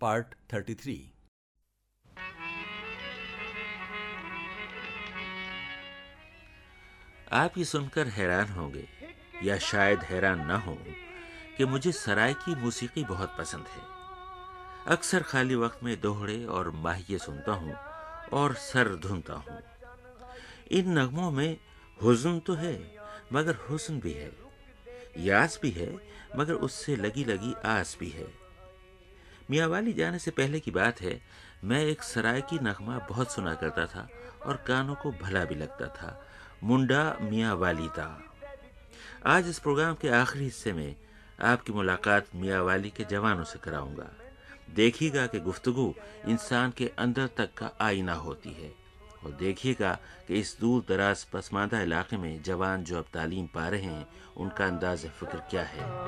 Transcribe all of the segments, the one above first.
Part thirty three. आप ये सुनकर हैरान होंगे, या शायद हैरान न हो, कि मुझे सराय की मौसीकी बहुत पसंद है। अक्सर खाली वक्त में दोहड़े और माहिए सुनता हूँ और सर धुनता हूँ। इन नगमों में हुजन तो है, मगर हुसन भी है। यास भी है, मगर उससे लगी लगी आस भी है। मियावाली जाने से पहले की बात है, मैं एक सराय की नगमा बहुत सुना करता था और कानों को भला भी लगता था। मुंडा मियाँ वाली था आज इस प्रोग्राम के आखिरी हिस्से में आपकी मुलाकात मियाँ वाली के जवानों से कराऊँगा। देखिएगा कि गुफ्तगु इंसान के अंदर तक का आईना होती है। और देखिएगा कि इस दूर दराज पसमानदा इलाके में जवान जो अब तालीम पा रहे हैं, उनका अंदाज फ़िक्र क्या है?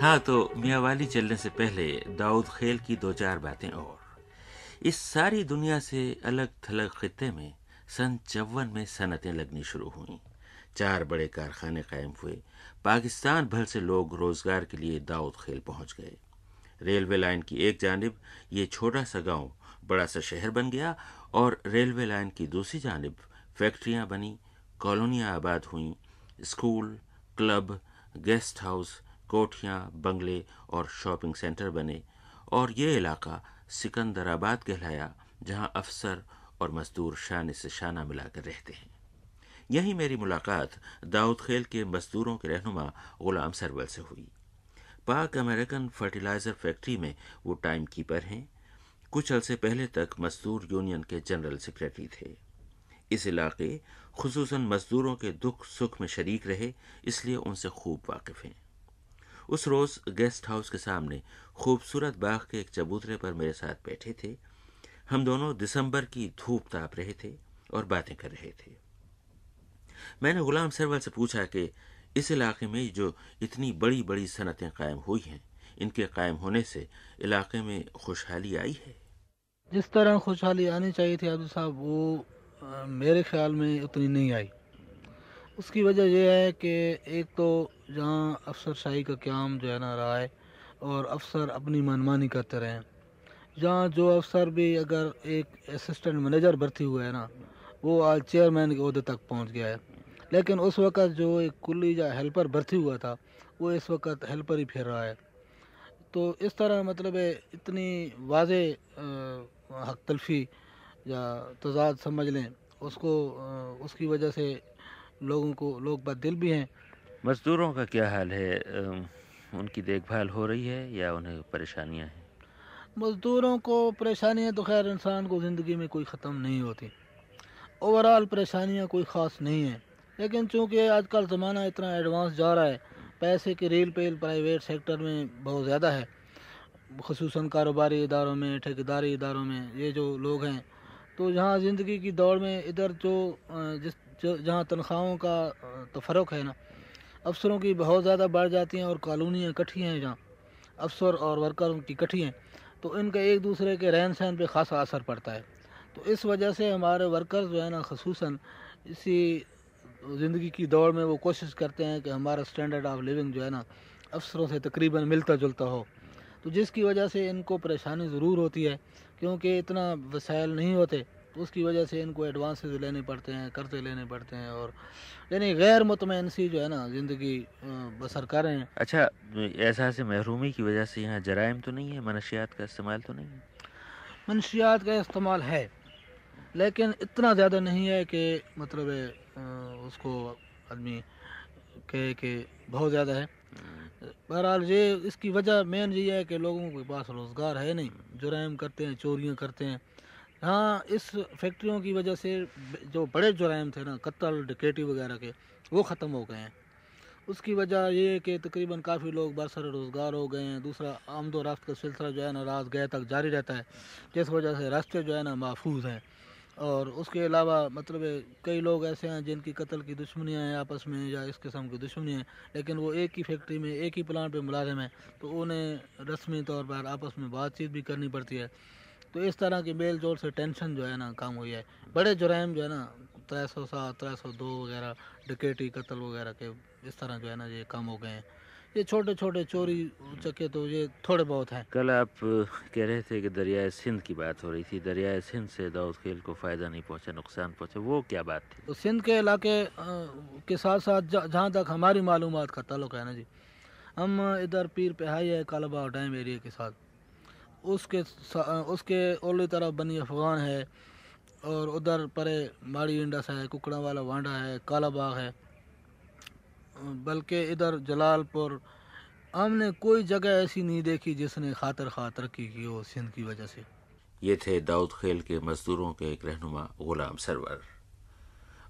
हाँ तो मियावाली चलने से पहले दाऊद खेल की दो चार बातें और। इस सारी दुनिया से अलग थलग खत्े में सन चौवन में सनतें लगनी शुरू हुई। चार बड़े कारखाने कायम हुए। पाकिस्तान भर से लोग रोज़गार के लिए दाऊद खेल पहुँच गए। रेलवे लाइन की एक जानब ये छोटा सा गाँव, बड़ा सा शहर बन गया और रेलवे लाइन की दूसरी जानब फैक्ट्रियाँ बनी, कॉलोनियाँ आबाद हुईं, स्कूल, क्लब, गेस्ट हाउस कोठियाँ, बंगले और शॉपिंग सेंटर बने और ये इलाका सिकंदराबाद कहलाया, जहाँ अफसर और मजदूर शान से शाना मिलाकर रहते हैं। यही मेरी मुलाकात दाऊद खेल के मजदूरों के रहनुमा गुलाम सरवल से हुई। पाक अमेरिकन फर्टिलाइज़र फैक्ट्री में वो टाइम कीपर हैं। कुछ अरसे पहले तक मजदूर यूनियन के जनरल सेक्रेटरी थे। इस इलाके खसूस मजदूरों के दुख सुख में शरीक रहे, इसलिए उनसे खूब वाकिफ हैं। उस रोज गेस्ट हाउस के सामने खूबसूरत बाग के एक चबूतरे पर मेरे साथ बैठे थे। हम दोनों दिसंबर की धूप ताप रहे थे और बातें कर रहे थे। मैंने गुलाम सरवल से पूछा कि, इस इलाके में जो इतनी बड़ी बड़ी सनतें कायम हुई हैं, इनके कायम होने से इलाके में खुशहाली आई है? जिस तरह खुशहाली आनी चाहिए थी आदू साहब, वो मेरे ख्याल में उतनी नहीं आई। उसकी वजह यह है कि एक तो जहाँ अफसर शाही का क्याम जो है ना रहा है और अफसर अपनी मनमानी करते रहे जहाँ जो अफसर भी अगर एक असिस्टेंट मैनेजर भर्ती हुआ है ना, वो आज चेयरमैन के अहदे तक पहुँच गया है। लेकिन उस वक़्त जो एक कुल्ली या हेल्पर भर्ती हुआ था, वो इस वक्त हेल्पर ही फिर रहा है। तो इस तरह मतलब है इतनी वाज हक तलफी या तजाद समझ लें, उसको उसकी वजह से लोगों को लोग बददिल भी हैं। मज़दूरों का क्या हाल है? उनकी देखभाल हो रही है या उन्हें परेशानियाँ हैं? मज़दूरों को परेशानियाँ तो खैर इंसान को ज़िंदगी में कोई ख़त्म नहीं होती। ओवरऑल परेशानियाँ कोई ख़ास नहीं है। लेकिन चूँकि आजकल ज़माना इतना एडवांस जा रहा है पैसे की रेल पेल प्राइवेट सेक्टर में बहुत ज़्यादा है। खसूस कारोबारी इदारों में ठेकेदारी इदारों में ये जो लोग हैं तो जहाँ ज़िंदगी की दौड़ में इधर जो जिस जो, जहाँ तनख्वाहों का तफरक है ना। अफसरों की बहुत ज़्यादा बढ़ जाती हैं और कॉलोनियाँ इकट्ठी हैं जहाँ। अफसर और वर्कर उनकी इकट्ठी हैं। तो इनका एक दूसरे के रहन सहन पर ख़ासा असर पड़ता है। तो इस वजह से हमारे वर्कर्स जो है ना खसूस इसी ज़िंदगी की दौड़ में वो कोशिश करते हैं कि हमारा स्टैंडर्ड ऑफ़ लिविंग जो है ना, अफसरों से तकरीबन मिलता जुलता हो। तो जिसकी वजह से इनको परेशानी ज़रूर होती है, क्योंकि इतना वसाइल नहीं होते। तो उसकी वजह से इनको एडवांसेस लेने पड़ते हैं कर्जे लेने पड़ते हैं और यानी गैर मुतमैन सी जो है ना ज़िंदगी बसर कर रहे हैं। अच्छा ऐसा से महरूमी की वजह से यहाँ जराइम तो नहीं है मनशियात का इस्तेमाल तो नहीं है? मनशियात का इस्तेमाल है लेकिन इतना ज़्यादा नहीं है कि मतलब उसको आदमी कहे कि बहुत ज़्यादा है। बहरहाल ये इसकी वजह मेन ये है कि लोगों के पास रोज़गार है नहीं। जुराइम करते हैं चोरियाँ करते हैं। हाँ इस फैक्ट्रियों की वजह से जो बड़े जुराइम थे ना कत्ल डकेटी वगैरह के, वो ख़त्म हो गए हैं। उसकी वजह ये है कि तकरीबन काफ़ी लोग बरसर रोज़गार हो गए हैं। दूसरा, आमदो रफ्त का सिलसिला जो है ना, रात गए तक जारी रहता है, जिस वजह से रास्ते जो है ना, महफूज हैं। और उसके अलावा मतलब कई लोग ऐसे हैं जिनकी कत्ल की दुश्मनियाँ हैं आपस में या इस किस्म की दुश्मनी हैं, लेकिन वो एक ही फैक्ट्री में, एक ही प्लांट पे मुलाजिम हैं तो उन्हें रस्मी तौर पर आपस में बातचीत भी करनी पड़ती है। तो इस तरह की मेल जोल से टेंशन जो है ना कम हुई है। बड़े जुराम जो है ना त्रै सौ सात त्रै सौ दो वगैरह डकेटी कत्ल वगैरह के इस तरह जो है ना ये कम हो गए हैं। ये छोटे छोटे चोरी चके तो ये थोड़े बहुत हैं। कल आप कह रहे थे कि दरियाए सिंध की बात हो रही थी। दरियाए सिंध से दाऊद खेल को फ़ायदा नहीं पहुँचा नुकसान पहुँचा वो क्या बात थी? तो सिंध के इलाके के साथ साथ जहाँ तक हमारी मालूम का तल्लुक़ है ना जी हम इधर पीर पहाई है कालाबा डैम एरिया के साथ। उसके उसके ओली तरफ़ बनी अफगान है और उधर परे माड़ी इंडस है, कुकड़ा वाला वांडा है, काला बाग है। बल्कि इधर जलालपुर, हमने कोई जगह ऐसी नहीं देखी जिसने खातर खा तरक्की की हो सिंध की वजह से। ये थे दाऊद खेल के मजदूरों के एक रहनुमा गुलाम सरवर।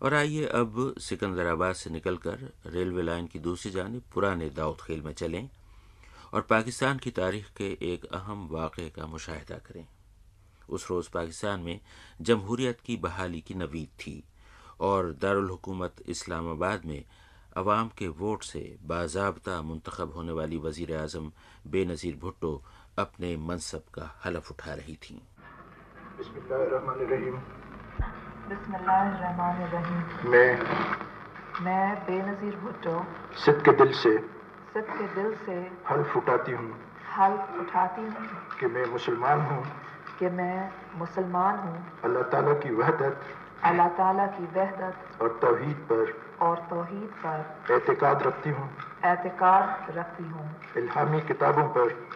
और आइए अब सिकंदराबाद से निकलकर रेलवे लाइन की दूसरी जानब पुराने दाऊद खेल में चलें। और पाकिस्तान की तारीख के एक अहम वाक़े का मुशाहिदा करें। उस रोज़ पाकिस्तान में जमहूरियत की बहाली की नवीद थी और दारुल हुकूमत इस्लामाबाद में अवाम के वोट से बाजाबता मुंतखब होने वाली वज़ीर अजम बेनज़ीर भुट्टो अपने मनसब का हलफ उठा रही थी। मैं मैं बेनज़ीर भुट्टो सिद्ध के दिल से के दिल से हल्फ उठाती हूँ। हल्फ उठाती हूँ। कि मैं मुसलमान हूँ। कि मैं मुसलमान हूँ। अल्लाह ताला की वहदत अल्लाह ताला की वहदत और तौहीद पर और तौहीद पर एतकाद रखती हूँ। एतकाद रखती हूँ। इल्हामी किताबों पर।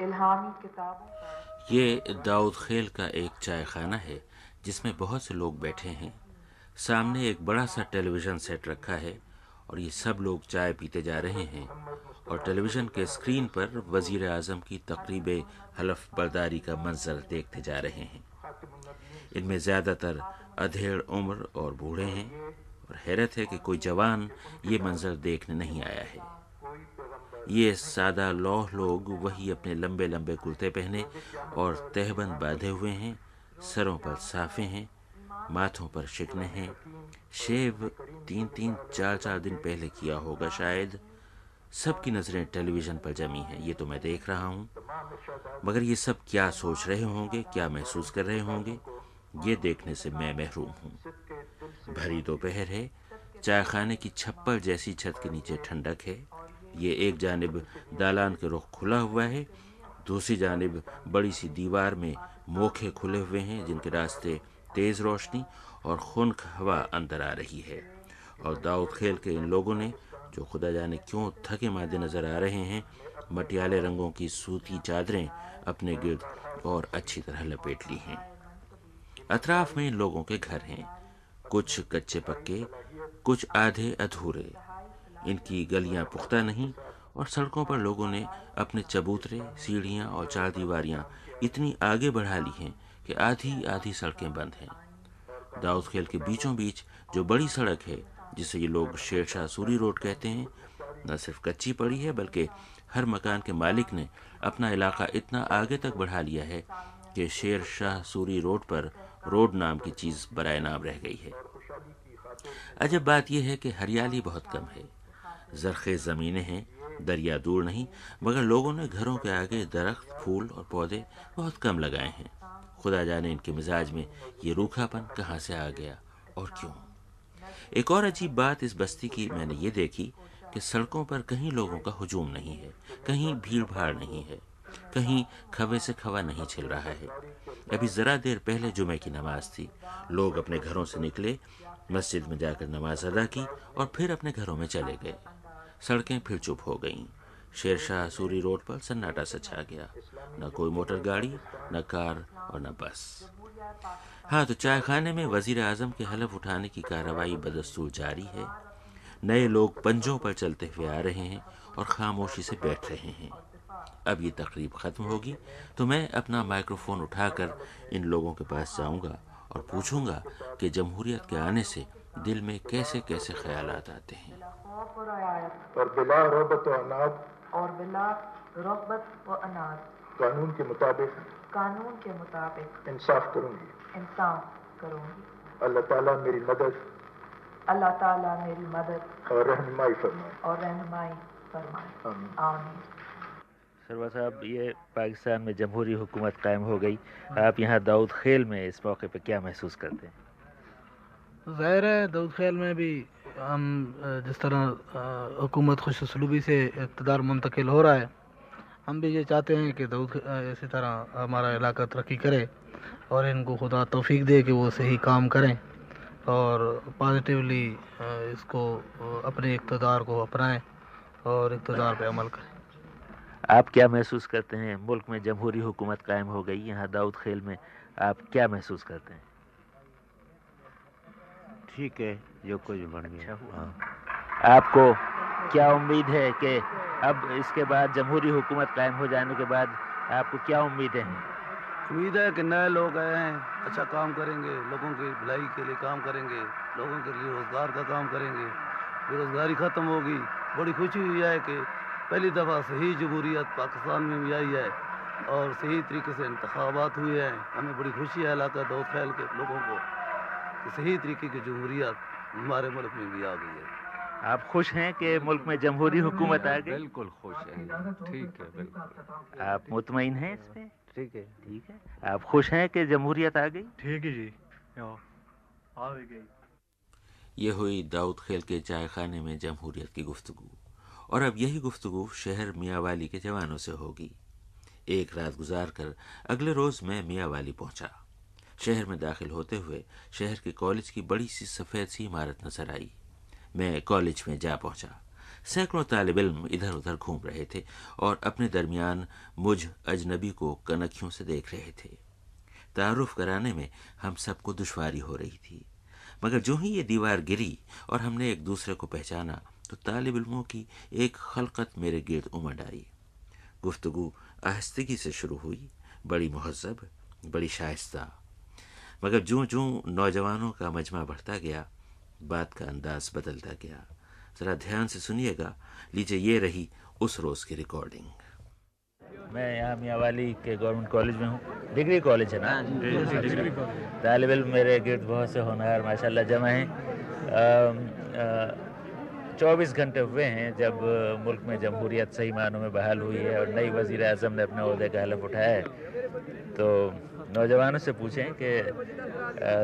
इल्हामी किताबों पर। ये दाऊद खेल का एक चाय खाना है जिसमें बहुत से लोग बैठे हैं। सामने एक बड़ा सा टेलीविज़न सेट रखा है और ये सब लोग चाय पीते जा रहे हैं। और टेलीविज़न के स्क्रीन पर वज़ीर अजम की तकरीब हलफ बर्दारी का मंजर देखते जा रहे हैं। इनमें ज़्यादातर अधेड़ उम्र और बूढ़े हैं और हैरत है कि कोई जवान ये मंजर देखने नहीं आया है। ये सादा लौह लोग वही अपने लंबे लंबे कुर्ते पहने और तहबंद बांधे हुए हैं, सरों पर साफे हैं, माथों पर शिकने हैं। शेव तीन तीन चार चार दिन पहले किया होगा शायद। सबकी नज़रें टेलीविज़न पर जमी हैं, ये तो मैं देख रहा हूँ। मगर ये सब क्या सोच रहे होंगे, क्या महसूस कर रहे होंगे, ये देखने से मैं महरूम हूँ। भरी दोपहर है, चाय खाने की छप्पर जैसी छत के नीचे ठंडक है। ये एक जानब दालान के रुख खुला हुआ है, दूसरी जानब बड़ी सी दीवार में मोखे खुले हुए हैं, जिनके रास्ते तेज़ रोशनी और खुनक हवा अंदर आ रही है। और दाऊद खेल के इन लोगों ने जो खुदा जाने क्यों थके मादे नज़र आ रहे हैं मटियाले रंगों की सूती चादरें अपने गिर्द और अच्छी तरह लपेट ली हैं। अतराफ में लोगों के घर हैं। कुछ कच्चे पक्के, कुछ आधे अधूरे। इनकी गलियाँ पुख्ता नहीं और सड़कों पर लोगों ने अपने चबूतरे, सीढ़ियाँ और चार दीवारियाँ इतनी आगे बढ़ा ली हैं कि आधी आधी सड़कें बंद हैं। दाऊद खेल के बीचों बीच जो बड़ी सड़क है जिसे ये लोग शेर शाह सूरी रोड कहते हैं, न सिर्फ़ कच्ची पड़ी है, बल्कि हर मकान के मालिक ने अपना इलाका इतना आगे तक बढ़ा लिया है कि शेर शाह सूरी रोड पर रोड नाम की चीज़ बरए नाम रह गई है। अजब बात यह है कि हरियाली बहुत कम है। जरखे ज़मीनें हैं, दरिया दूर नहीं, मगर लोगों ने घरों के आगे दरख्त, फूल और पौधे बहुत कम लगाए हैं। खुदा जाने इनके मिजाज में ये रूखापन कहाँ से आ गया और क्यों? एक और अजीब बात इस बस्ती की मैंने ये देखी कि सड़कों पर कहीं लोगों का हजूम नहीं है, कहीं भीड़ भाड़ नहीं है, कहीं खवे से खवा नहीं छिल रहा है। अभी ज़रा देर पहले जुमे की नमाज़ थी। लोग अपने घरों से निकले, मस्जिद में जाकर नमाज़ अदा की और फिर अपने घरों में चले गए। सड़कें फिर चुप हो गईं। शेरशाह सूरी रोड पर सन्नाटा सा छा गया। न कोई मोटर गाड़ी, न कार और न बस। हाँ तो चाय खाने में वज़ीर आज़म के हलफ उठाने की कार्रवाई बदस्तूर जारी है। नए लोग पंजों पर चलते हुए आ रहे हैं और खामोशी से बैठ रहे हैं। अब ये तकरीब ख़त्म होगी तो मैं अपना माइक्रोफोन उठाकर इन लोगों के पास जाऊँगा और पूछूँगा कि जमहूरियत के आने से दिल में कैसे कैसे ख्याल आते हैं। और बिला रोबत और बिला रोबत व अनाज। कानून के मुताबिक कानून के मुताबिक इंसाफ करूँगी। इंसाफ करूँगी। अल्लाह ताला मेरी मदद अल्लाह ताला मेरी मदद और रहनुमाई फरमाए। और रहनुमाई फरमाए। आमीन। सरवा साहब ये पाकिस्तान में जमहूरी हुकूमत कायम हो गई। आप यहाँ दाऊद खेल में इस मौके पे क्या महसूस करते हैं? ज़ाहिर है दाऊद खेल में भी हम जिस तरह हुकूमत खुश से इकतदार मुंतकिल हो रहा है हम भी ये चाहते हैं कि दाऊद इसी तरह हमारा इलाका तरक्की करे और इनको खुदा तोफ़ी दे कि वो सही काम करें और पॉजिटिवली इसको अपने इकतदार को अपनाएँ और इकतदार पे अमल करें। आप क्या महसूस करते हैं? मुल्क में जमहूरी हुकूमत कायम हो गई यहाँ दाऊद खेल में आप क्या महसूस करते हैं? ठीक है जो कुछ बन गया। अच्छा हाँ आपको क्या उम्मीद है कि अब इसके बाद जमहूरी हुकूमत कायम हो जाने के बाद आपको क्या उम्मीदें हैं? उम्मीद है कि नए लोग आए हैं अच्छा काम करेंगे, लोगों की भलाई के लिए काम करेंगे, लोगों के लिए रोज़गार का काम करेंगे। बेरोज़गारी ख़त्म होगी, बड़ी खुशी हुई है कि पहली दफ़ा सही जमहूरियत पाकिस्तान में भी आई है और सही तरीके से इंतबात हुए हैं। हमें बड़ी खुशी है, इलाका दो खैल के लोगों को कि सही तरीके की जमहूरियत हमारे मुल्क में भी आ गई है। आप खुश हैं कि मुल्क में जमहूरी हुकूमत आ गई? बिल्कुल खुश हैं। ठीक है बिल्कुल। आप मुतमिन हैं इस पर ठीक है। ठीक है। आप खुश हैं कि जमहूरियत आ गई? ठीक है जी। आ गई। ये हुई दाऊद खेल के चाय खाने में जमहूरियत की गुफ्तगु। और अब यही गुफ्तगु शहर मियाँ वाली के जवानों से होगी। एक रात गुजार कर अगले रोज मैं मियाँ वाली पहुँचा। शहर में दाखिल होते हुए शहर के कॉलेज की बड़ी सी सफ़ेद सी इमारत नज़र आई। मैं कॉलेज में जा पहुँचा। सैकड़ों तालब इल्म इधर उधर घूम रहे थे और अपने दरमियान मुझ अजनबी को कनखियों से देख रहे थे। तारुफ कराने में हम सबको दुश्वारी हो रही थी। मगर जो ही ये दीवार गिरी और हमने एक दूसरे को पहचाना तो तालब इल्मों की एक खलकत मेरे गिर्द उमड़ आई। गुफ्तगु आहिस्तगी से शुरू हुई, बड़ी महजब बड़ी शाइस्ता। मगर जो जो नौजवानों का मजमा बढ़ता गया बात का अंदाज बदलता गया। ज़रा ध्यान से सुनिएगा। लीजिए ये रही उस रोज़ की रिकॉर्डिंग मैं यहाँ मियावाली के गवर्नमेंट कॉलेज में हूँ। डिग्री कॉलेज है ना? हाँ, तालब इल्म मेरे गिर्द बहुत से होनहार माशाल्लाह जमा हैं। चौबीस घंटे हुए हैं जब मुल्क में जमहूरियत सही मानों में बहाल हुई है और नई वज़ी अजम ने अपने अहदे का हलफ उठाया है। तो नौजवानों से पूछें कि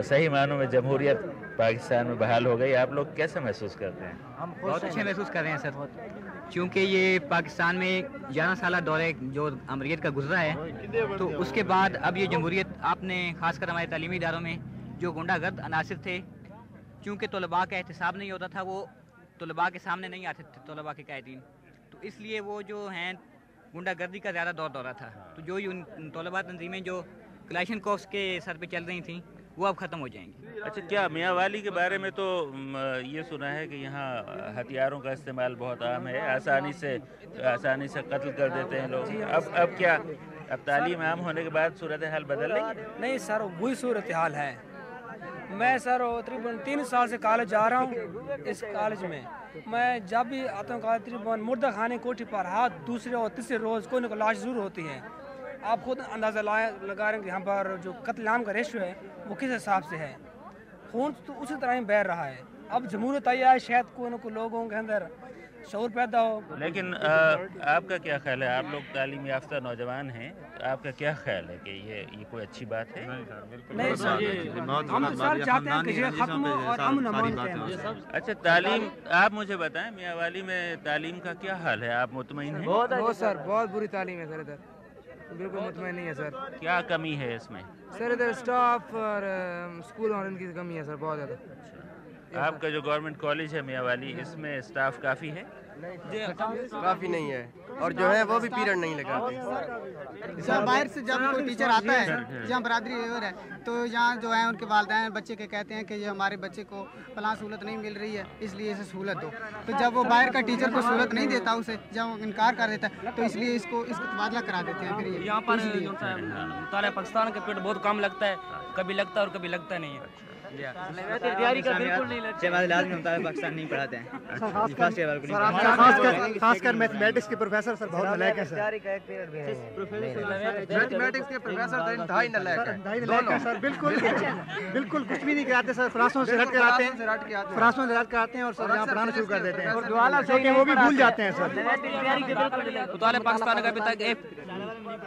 सही मानों में जमहूरियत पाकिस्तान में बहाल हो गई। आप लोग कैसे महसूस करते हैं? हम बहुत अच्छे महसूस कर रहे हैं सर। क्योंकि ये पाकिस्तान में ग्यारह साल दौरे जो अमरीत का गुजरा है तो उसके बाद अब ये जमहूरियत आपने खासकर हमारे तलीमी इदारों में जो गुंडागर्द अनासिर थे क्योंकि तलबा का एहतसाब नहीं होता था वो तलबा के सामने नहीं आते थे तलबा के कैदीन तो इसलिए वो जो हैं गुंडागर्दी का ज़्यादा दौर दौरा था। तो जो उन तलबा तंजीमें जो क्लाशन कोर्स के सर पर चल रही थी वो अब ख़त्म हो जाएँगी। अच्छा क्या मियावाली के बारे में तो ये सुना है कि यहाँ हथियारों का इस्तेमाल बहुत आम है आसानी से आसानी से कत्ल कर देते हैं लोग। अब अब क्या अब तालीम आम होने के बाद सूरत हाल बदल रही है? नहीं सर वही सूरत हाल है। मैं सर तकरीबन तीन साल से कॉलेज जा रहा हूँ इस कॉलेज में। मैं जब भी आता हूँ तकरीबन मुर्दा खाने कोठी पर हाथ दूसरे और तीसरे रोज़ कोई ना कोई लाश ज़रूर होती है। आप खुद अंदाज़ा लगा रहे हैं कि यहाँ पर जो कत्लाम का रेशो है वो किस हिसाब से है? खून तो उसी तरह ही बह रहा है। अब जमहूरत आई है शायद कोई ना कोई लोगों के अंदर शौर पैदा हो। लेकिन आ, आपका क्या ख्याल है? आप लोग तालीम याफ्ता नौजवान हैं आपका क्या ख्याल है कि ये ये कोई अच्छी बात है? नहीं सर हम सर चाहते हैं कि ये खत्म और अमन अमान अच्छा तालीम आप मुझे बताएँ मियाँ वाली में तालीम का क्या हाल है? आप मुतमिन हैं? बहुत सर बहुत बुरी तालीम है सर इधर। बिल्कुल मुतमिन नहीं है सर। क्या कमी है इसमें? सर इधर स्टाफ और स्कूल और इनकी कमी है सर बहुत ज़्यादा। आपका जो गवर्नमेंट कॉलेज है मियाँ वाली इसमें स्टाफ काफ़ी है? काफ़ी नहीं है। और जो है वो भी पीरियड नहीं लगाते। सर बाहर से जब कोई टीचर आता है जहाँ बरादरी है तो यहाँ जो है उनके वालदेन बच्चे के कहते हैं कि ये हमारे बच्चे को फला सहूलत नहीं मिल रही है इसलिए इसे सहूलत दो। तो जब वो बाहर का टीचर को सहूलत नहीं देता उसे जब वो इनकार कर देता है तो इसलिए इसको इसका तबादला करा देते हैं फिर यहाँ पर पाकिस्तान का पीरियड बहुत कम लगता है कभी लगता है और कभी लगता नहीं है। तैयारी का बिल्कुल नहीं पाकिस्तान नहीं पढ़ाते हैं। खासकर मैथमेटिक्स के प्रोफेसर सर बहुत नलायक हैं सर। मैथमेटिक्स के प्रोफेसर तो ढाई नलायक हैं। सर बिल्कुल। बिल्कुल कुछ भी नहीं कराते सर फ्रांसों से रट कर आते हैं। फ्रांसों से रट कर आते हैं। और सर यहाँ पढ़ाना शुरू कर देते हैं। वो भी भूल जाते हैं सर। पाकिस्तान का अभी तक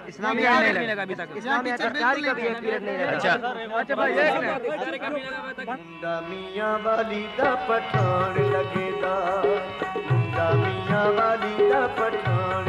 इस्लामी नहीं लगा। अभी तक। इस्लामी सरकारी का भी एक पीरियड नहीं लगा। अच्छा। अच्छा भाई एक मुंडा मियाँ वाली दा पठान लगेदा मुंडा मियाँ वाली दा पठान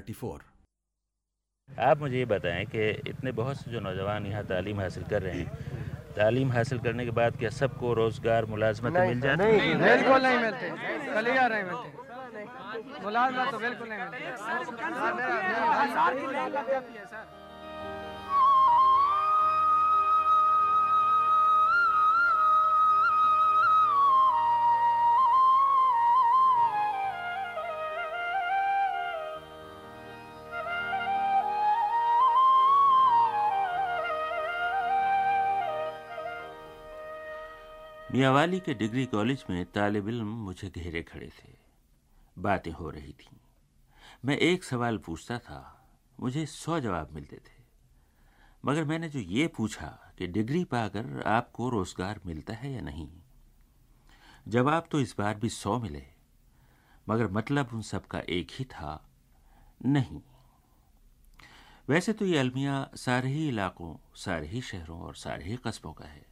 34 आप मुझे ये बताएँ कि इतने बहुत से जो नौजवान यहाँ तालीम हासिल कर रहे हैं तालीम हासिल करने के बाद क्या सबको रोज़गार मुलाजमत मिल जाती नहीं, बिल्कुल नहीं मिलते नहीं मिलते मुलाजमत तो बिल्कुल नहीं मिलती मियावाली के डिग्री कॉलेज में तालब इल्म मुझे घेरे खड़े थे। बातें हो रही थीं। मैं एक सवाल पूछता था, मुझे सौ जवाब मिलते थे। मगर मैंने जो ये पूछा कि डिग्री पाकर आपको रोज़गार मिलता है या नहीं, जवाब तो इस बार भी सौ मिले, मगर मतलब उन सब का एक ही था, नहीं। वैसे तो ये अलमिया सारे ही इलाकों, सारे ही शहरों और सारे ही कस्बों का है।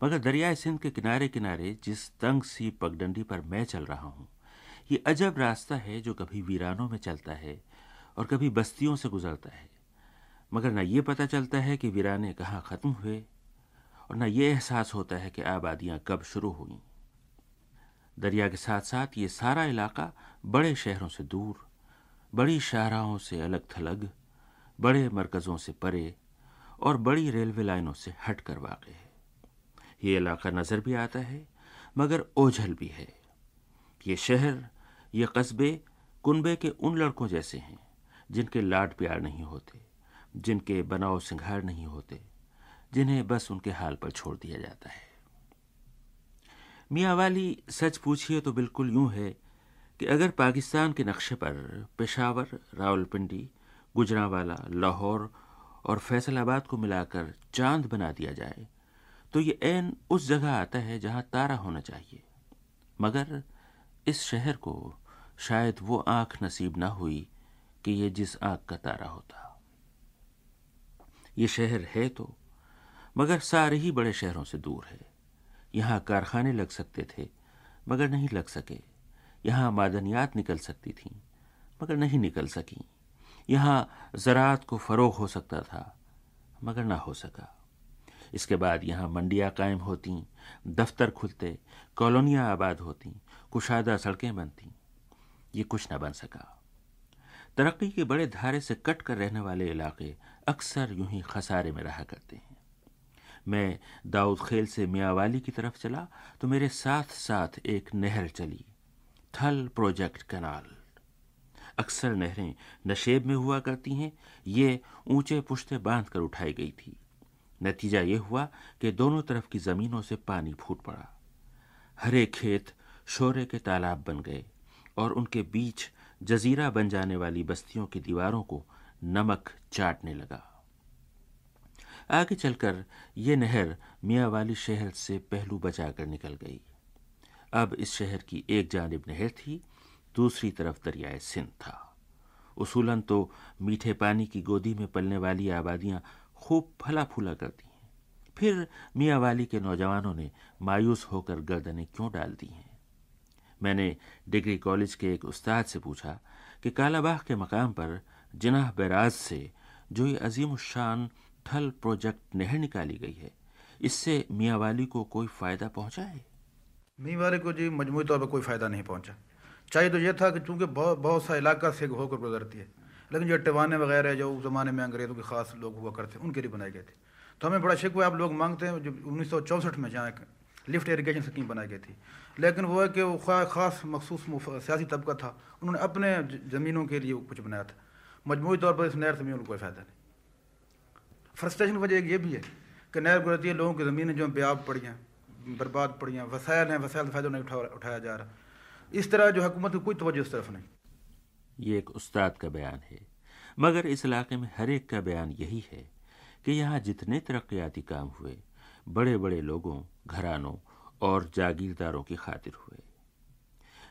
मगर दरियाए सिंध के किनारे किनारे जिस तंग सी पगडंडी पर मैं चल रहा हूँ, ये अजब रास्ता है जो कभी वीरानों में चलता है और कभी बस्तियों से गुजरता है। मगर न ये पता चलता है कि वीराने कहाँ ख़त्म हुए और न ये एहसास होता है कि आबादियाँ कब शुरू हुई। दरिया के साथ साथ ये सारा इलाका बड़े शहरों से दूर, बड़ी शाहराहों से अलग थलग बड़े मरकज़ों से परे और बड़ी रेलवे लाइनों से हट कर वाक़ है। ये इलाका नज़र भी आता है, मगर ओझल भी है। ये शहर, ये कस्बे कुनबे के उन लड़कों जैसे हैं, जिनके लाड प्यार नहीं होते, जिनके बनाव सिंघार नहीं होते, जिन्हें बस उनके हाल पर छोड़ दिया जाता है। मियाँ वाली सच पूछिए तो बिल्कुल यूँ है कि अगर पाकिस्तान के नक्शे पर पेशावर, रावलपिंडी, गुजरावाला, लाहौर और फैसलाबाद को मिलाकर चाँद बना दिया जाए तो ये एन उस जगह आता है जहाँ तारा होना चाहिए। मगर इस शहर को शायद वो आँख नसीब ना हुई कि ये जिस आँख का तारा होता। ये शहर है तो मगर सारे ही बड़े शहरों से दूर है। यहाँ कारखाने लग सकते थे, मगर नहीं लग सके। यहाँ मादनियात निकल सकती थीं, मगर नहीं निकल सकी। यहाँ ज़रात को फ़रोग हो सकता था, मगर ना हो सका। इसके बाद यहाँ मंडियाँ कायम होती, दफ्तर खुलते, कॉलोनियाँ आबाद होती, कुशादा सड़कें बनती। ये कुछ न बन सका। तरक्की के बड़े धारे से कट कर रहने वाले इलाके अक्सर यूँ ही खसारे में रहा करते हैं। मैं दाऊद खेल से मियावाली की तरफ़ चला तो मेरे साथ साथ एक नहर चली, थल प्रोजेक्ट कनाल। अक्सर नहरें नशेब में हुआ करती हैं, ये ऊँचे पुश्ते बाँध कर उठाई गई थी। नतीजा ये हुआ कि दोनों तरफ़ की जमीनों से पानी फूट पड़ा। हरे खेत, शोरे के तालाब बन गए और उनके बीच जजीरा बन जाने वाली बस्तियों की दीवारों को नमक चाटने लगा। आगे चलकर यह नहर मियाँ वाली शहर से पहलू बचाकर निकल गई। अब इस शहर की एक जानब नहर थी, दूसरी तरफ़ दरियाए सिंध था। उसूलन तो मीठे पानी की गोदी में पलने वाली आबादियाँ खूब फला फूला करती हैं। फिर मियाँ वाली के नौजवानों ने मायूस होकर गर्दनें क्यों डाल दी हैं? मैंने डिग्री कॉलेज के एक उस्ताद से पूछा कि कालाबाग के मकाम पर जिनाह बैराज से जो ये अजीम शान थल प्रोजेक्ट नहर निकाली गई है, इससे मियाँ वाली को कोई फ़ायदा पहुँचा है? मियाँ वाली को जी मजमू तौर पर कोई फ़ायदा नहीं पहुँचा। चाहिए तो यह था कि चूँकि बहुत बहुत सा इलाका से होकर गुजरती है। लेकिन जो टिवाने वगैरह जो उस ज़माने में अंग्रेज़ों के ख़ास लोग हुआ करते उनके लिए बनाए गए थे। तो हमें बड़ा शिकवा आप लोग मांगते हैं जो उन्नीस सौ चौंसठ में जहाँ लिफ्ट इरीगेशन स्कीम बनाई गई थी। लेकिन वो है कि वो ख़ास मखसूस सियासी तबका था। उन्होंने अपने ज़मीनों के लिए कुछ बनाया था। मजमू तौर पर इस नहर से भी उनको कोई फ़ायदा नहीं। फ्रस्ट्रेशन वजह एक ये भी है कि नहर गुजरती है, लोगों की ज़मीनें जो बेआब पड़ी हैं, बर्बाद पड़ी हैं, वसायल हैं, वसायल फ़ायदा नहीं उठा, उठाया जा रहा। इस तरह जो हुकूमत की कोई तवज्जो इस तरफ़ नहीं। ये एक उस्ताद का बयान है। मगर इस इलाके में हर एक का बयान यही है कि यहाँ जितने तरक्याती काम हुए बड़े बड़े लोगों, घरानों और जागीरदारों की खातिर हुए।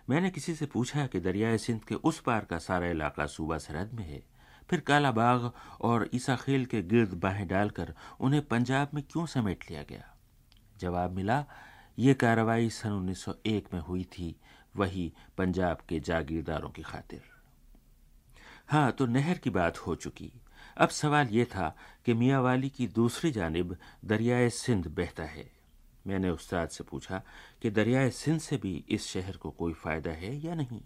मैंने किसी से पूछा कि दरियाए सिंध के उस पार का सारा इलाका सूबा सरहद में है, फिर काला बाग और ईसा खेल के गिर्द बाहें डालकर उन्हें पंजाब में क्यों समेट लिया गया? जवाब मिला, ये कार्रवाई सन 1901 में हुई थी, वही पंजाब के जागीरदारों की खातिर। हाँ तो नहर की बात हो चुकी। अब सवाल ये था कि मियावाली की दूसरी जानब दरियाए सिंध बहता है। मैंने उस्ताद से पूछा कि दरियाए सिंध से भी इस शहर को कोई फ़ायदा है या नहीं?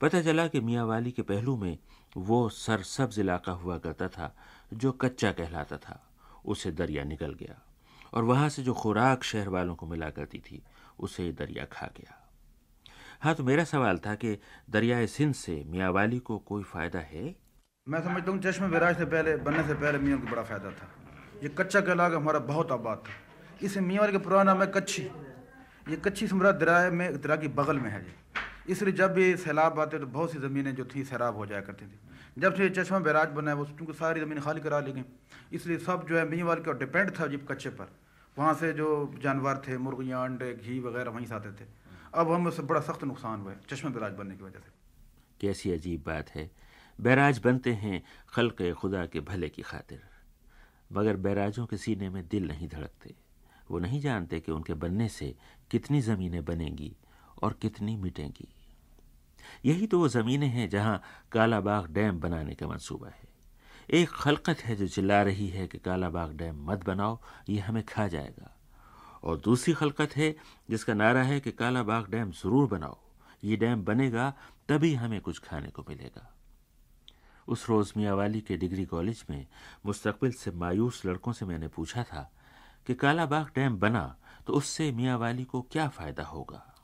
पता चला कि मियावाली के पहलू में वो सरसब्ज इलाका हुआ करता था, जो कच्चा कहलाता था। उसे दरिया निकल गया और वहाँ से जो खुराक शहर वालों को मिला करती थी, उसे दरिया खा गया। हाँ तो मेरा सवाल था कि दरियाए सिंध से मियाँ वाली को कोई फ़ायदा है? मैं समझता हूँ चश्मे विराज से पहले, बनने से पहले मियाँ को बड़ा फ़ायदा था। ये कच्चा का हमारा बहुत आबाद था। इसे मियाँ वाली का पुराना नाम है कच्छी ये कच्ची समरा दरिया में दरिया की बगल में है जी इसलिए जब भी सैलाब आते तो बहुत सी ज़मीनें जो थी सैराब हो जाया करती थी। जब से ये चश्मा बैराज बना है, वो चूँकि सारी ज़मीन खाली करा ली गई। इसलिए सब जो है मियाँ वाली का डिपेंड था जी कच्चे पर। वहाँ से जो जानवर थे, मुर्गियाँ, अंडे, घी वगैरह वहीं से आते थे। अब हमें उससे बड़ा सख्त नुकसान हुआ है, चश्मे बैराज बनने की वजह से। कैसी अजीब बात है। बैराज बनते हैं खल्क खुदा के भले की खातिर। मगर बैराजों के सीने में दिल नहीं धड़कते। वो नहीं जानते कि उनके बनने से कितनी ज़मीनें बनेंगी और कितनी मिटेंगी। यही तो वो ज़मीनें हैं जहाँ कालाबाग डैम बनाने का मंसूबा है। एक खलकत है जो चिल्ला रही है कि कालाबाग डैम मत बनाओ, ये हमें खा जाएगा। और दूसरी खलकत है, जिसका नारा है कि काला बाग डैम ज़रूर बनाओ। ये डैम बनेगा, तभी हमें कुछ खाने को मिलेगा। उस रोज़ मियावाली के डिग्री कॉलेज में मुस्तबिल से मायूस लड़कों से मैंने पूछा था कि काला बाग डैम बना तो उससे मियाँ वाली को क्या फ़ायदा होगा?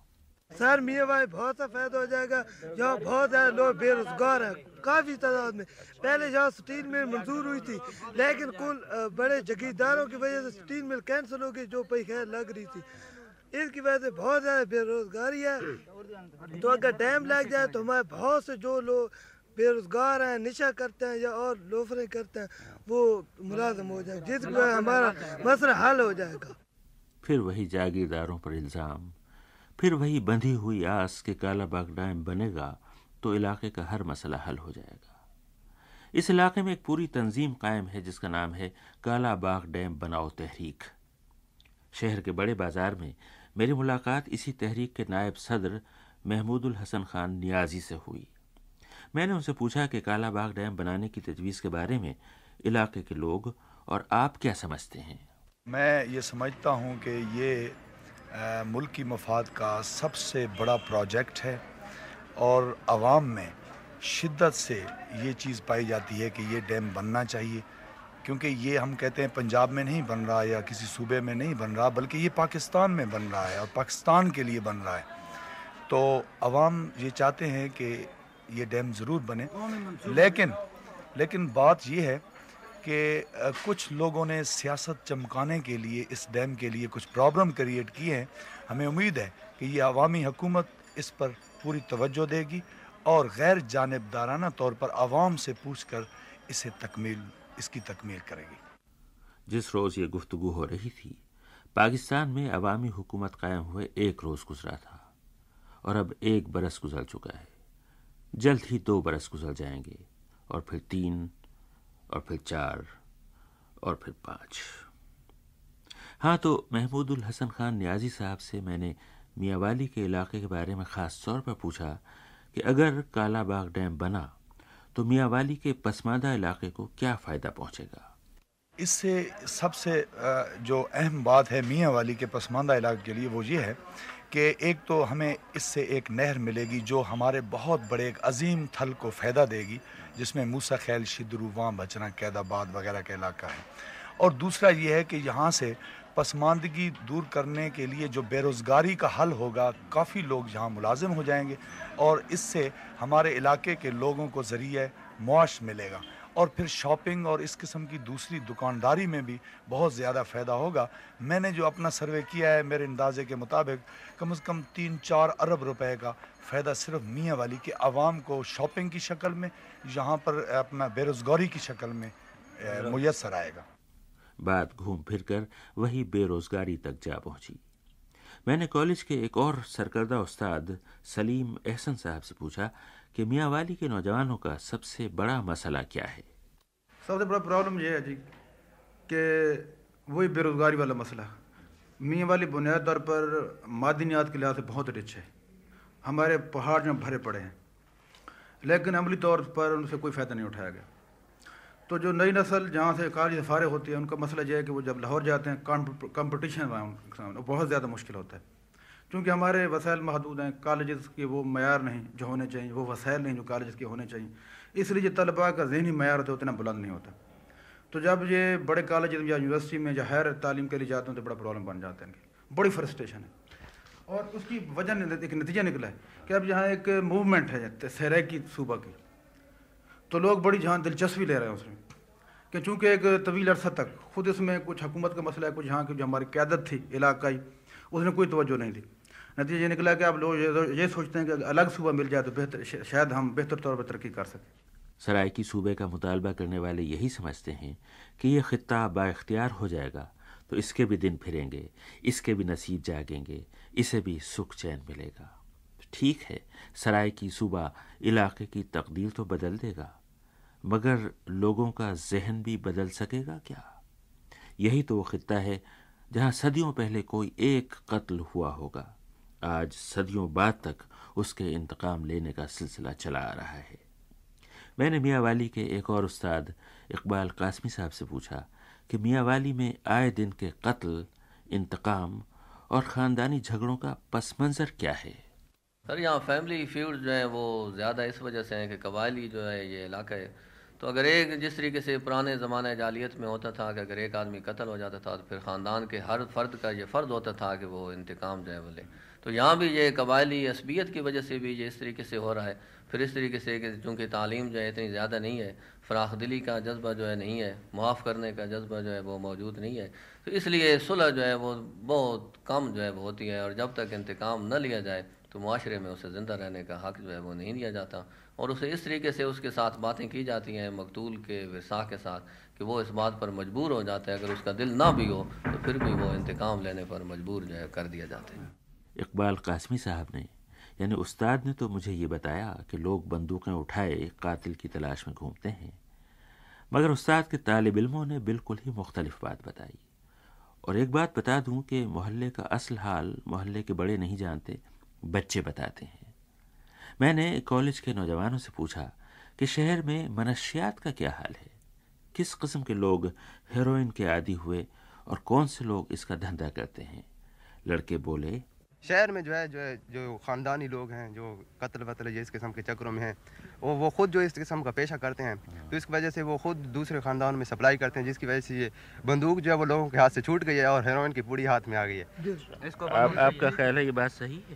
सर मियाँ भाई बहुत सा फ़ायदा हो जाएगा। यहाँ बहुत ज़्यादा लोग बेरोजगार हैं, काफ़ी तादाद में। पहले यहाँ स्टील मिल मंजूर हुई थी, लेकिन कुल बड़े जगीरदारों की वजह से स्टील मिल कैंसिल हो गई, जो पई खैर लग रही थी। इसकी वजह से बहुत ज़्यादा बेरोजगारी है। तो अगर टाइम लग जाए तो हमारे बहुत से जो लोग बेरोजगार हैं, नशा करते हैं या और लोफरें करते हैं, वो मुलाजम हो जाए जिसकी वजह हमारा मसला हल हो जाएगा। फिर वही जागीरदारों पर इल्ज़ाम। फिर वही बंधी हुई आस के काला बाग डैम बनेगा तो इलाके का हर मसला हल हो जाएगा। इस इलाके में एक पूरी तंजीम कायम है जिसका नाम है काला बाग डैम बनाओ तहरीक। शहर के बड़े बाज़ार में मेरी मुलाकात इसी तहरीक के नायब सदर महमूदुल हसन खान नियाजी से हुई। मैंने उनसे पूछा कि काला बाग डैम बनाने की तजवीज़ के बारे में इलाके के लोग और आप क्या समझते हैं? मैं ये समझता हूँ कि ये मुल्क की मफाद का सबसे बड़ा प्रोजेक्ट है और आवाम में शिद्दत से ये चीज़ पाई जाती है कि ये डैम बनना चाहिए, क्योंकि ये हम कहते हैं पंजाब में नहीं बन रहा या किसी सूबे में नहीं बन रहा, बल्कि ये पाकिस्तान में बन रहा है और पाकिस्तान के लिए बन रहा है। तो आवाम ये चाहते हैं कि ये डैम ज़रूर बने, लेकिन लेकिन बात ये है कि कुछ लोगों ने सियासत चमकाने के लिए, इस डैम के लिए कुछ प्रॉब्लम क्रिएट किए हैं। हमें उम्मीद है कि ये अवामी हुकूमत इस पर पूरी तवज्जो देगी और गैर जानबदाराना तौर पर आवाम से पूछ कर इसे तकमील, इसकी तकमील करेगी। जिस रोज़ ये गुफ्तु हो रही थी, पाकिस्तान में अवामी हुकूमत कायम हुए एक रोज़ गुजरा था और अब एक बरस गुजर चुका है। जल्द ही दो बरस गुजर जाएँगे और फिर तीन और फिर चार और फिर पाँच। हाँ तो महमूदुल हसन खान न्याजी साहब से मैंने मियावाली के इलाके के बारे में ख़ास तौर पर पूछा कि अगर काला बाग डैम बना तो मियावाली के पसमानदा इलाके को क्या फ़ायदा पहुंचेगा? इससे सबसे जो अहम बात है मियावाली के पसमानदा इलाके के लिए वो ये है कि एक तो हमें इससे एक नहर मिलेगी जो हमारे बहुत बड़े एक अजीम थल को फ़ायदा देगी। जिसमें मूसा खैल शिदरूवा बचना, कैदाबाद वगैरह का इलाका है। और दूसरा ये है कि यहाँ से पसमानदगी दूर करने के लिए जो बेरोज़गारी का हल होगा, काफ़ी लोग यहाँ मुलाजिम हो जाएँगे और इससे हमारे इलाके के लोगों को ज़रिए मुआश मिलेगा। और फिर शॉपिंग और इस किस्म की दूसरी दुकानदारी में भी बहुत ज़्यादा फ़ायदा होगा। मैंने जो अपना सर्वे किया है मेरे अंदाजे के मुताबिक, कम अज़ कम तीन चार अरब रुपए का फ़ायदा सिर्फ़ मियाँ वाली के आवाम को शॉपिंग की शक्ल में यहाँ पर अपना बेरोज़गारी की शक्ल में मैसर आएगा। बात घूम फिर कर वही बेरोज़गारी तक जा पहुँची। मैंने कॉलेज के एक और सरकर्दा उस्ताद सलीम एहसन साहब से पूछा कि मियाँ वाली के नौजवानों का सबसे बड़ा मसला क्या है? सबसे बड़ा प्रॉब्लम यह है जी कि वही बेरोज़गारी वाला मसला। मियाँ वाली बुनियाद तौर पर मादनियात के लिहाज से बहुत रिच है। हमारे पहाड़ जो भरे पड़े हैं। लेकिन अमली तौर पर उनसे कोई फ़ायदा नहीं उठाया गया। तो जो नई नस्ल जहाँ से कॉलेज से होती है, उनका मसला यह है कि वो जब लाहौर जाते हैं कंपटीशन रहा उनके सामने बहुत ज़्यादा मुश्किल होता है। क्योंकि हमारे वसाइल महदूद हैं कॉलेज के वो मैार नहीं जो होने चाहिए, वो वसाइल नहीं जो कॉलेज के होने चाहिए। इसलिए तलबा का जहनी मैार होता है, उतना बुलंद नहीं होता। तो जब ये बड़े कॉलेज या यूनिवर्सिटी में या हायर तालीम के लिए जाते हैं तो बड़ा प्रॉब्लम बन जाते हैं बड़ी फ्रस्ट्रेशन है। और उसकी वजह एक नतीजा निकला है कि अब यहाँ एक मूवमेंट है सैराकी सूबा की। तो लोग बड़ी जहाँ दिलचस्पी ले रहे हैं उसमें कि चूँकि एक तवील अरसा तक खुद इसमें कुछ हुकूमत का मसला है, कुछ यहाँ की जो हमारी क्यादत थी, इलाकाई, उसने कोई तोज्जो नहीं दी। नतीजा ये निकला कि आप लोग ये सोचते हैं कि अलग सूबा मिल जाए तो बेहतर शायद हम बेहतर तौर पर तरक्की कर सकें। सरायकी सूबे का मुतालबा करने वाले यही समझते हैं कि यह ख़त्ता बाख्तियार हो जाएगा तो इसके भी दिन फिरेंगे, इसके भी नसीब जागेंगे। इसे भी सुख चैन मिलेगा। ठीक है, सराय की सुबह इलाके की तकदीर तो बदल देगा, मगर लोगों का जहन भी बदल सकेगा क्या? यही तो वो खत्ता है जहाँ सदियों पहले कोई एक कत्ल हुआ होगा। आज सदियों बाद तक उसके इंतकाम लेने का सिलसिला चला आ रहा है। मैंने मियाँ वाली के एक और उस्ताद, इकबाल कासमी साहब से पूछा कि मियाँ वाली में आए दिन के कत्ल, इंतकाम और ख़ानदानी झगड़ों का पस मंज़र क्या है? सर, यहाँ फैमिली फ्यूड जो है, वो ज़्यादा इस वजह से हैं कि कबायली जो है, ये इलाका है। तो अगर एक जिस तरीके से पुराने ज़माने जालियत में होता था कि अगर एक आदमी कत्ल हो जाता था तो फिर ख़ानदान के हर फर्द का ये फ़र्ज़ होता था कि वो इंतकाम जो है वो बोले तो यहाँ भी ये कबायली असबियत की वजह से भी ये इस तरीके से हो रहा है। फिर इस तरीके से चूँकि तालीम जो है इतनी ज़्यादा नहीं है फ़राख दिली का जज्बा जो है नहीं है, माफ़ करने का जज्बा जो है वो मौजूद नहीं है। तो इसलिए सुलह जो है वो बहुत कम जो है होती है और जब तक इंतकाम न लिया जाए तो माशरे में उसे ज़िंदा रहने का हक़ जो है वो नहीं दिया जाता। और उसे इस तरीके से उसके साथ बातें की जाती हैं मकतूल के विरसा के साथ कि वो इस बात पर मजबूर हो जाता है। अगर उसका दिल ना भी हो तो फिर भी वो इंतकाम लेने पर मजबूर जो है कर दिया जाता है। इकबाल कासमी साहब ने, यानी उस्ताद ने तो मुझे ये बताया कि लोग बंदूकें उठाए कातिल की तलाश में घूमते हैं। मगर उस्ताद के तालब इल्मों ने बिल्कुल ही मुख्तलिफ़ बात बताई। और एक बात बता दूँ कि मोहल्ले का असल हाल मोहल्ले के बड़े नहीं जानते, बच्चे बताते हैं। मैंने कॉलेज के नौजवानों से पूछा कि शहर में मनशियात का क्या हाल है? किस किस्म के लोग हेरोइन के आदि हुए और कौन से लोग इसका धंधा करते हैं? लड़के बोले शहर में जो है जो है जो ख़ानदानी लोग हैं जो कत्ल वत्ल इस किस्म के चक्रों में हैं वो वो ख़ुद जो इस किस्म का पेशा करते हैं तो इस वजह से वो ख़ुद दूसरे ख़ानदान में सप्लाई करते हैं जिसकी वजह से ये बंदूक जो है वो लोगों के हाथ से छूट गई है और हेरोइन की पूरी हाथ में आ गई है। इसको आप, आपका ख्याल है ये बात सही है?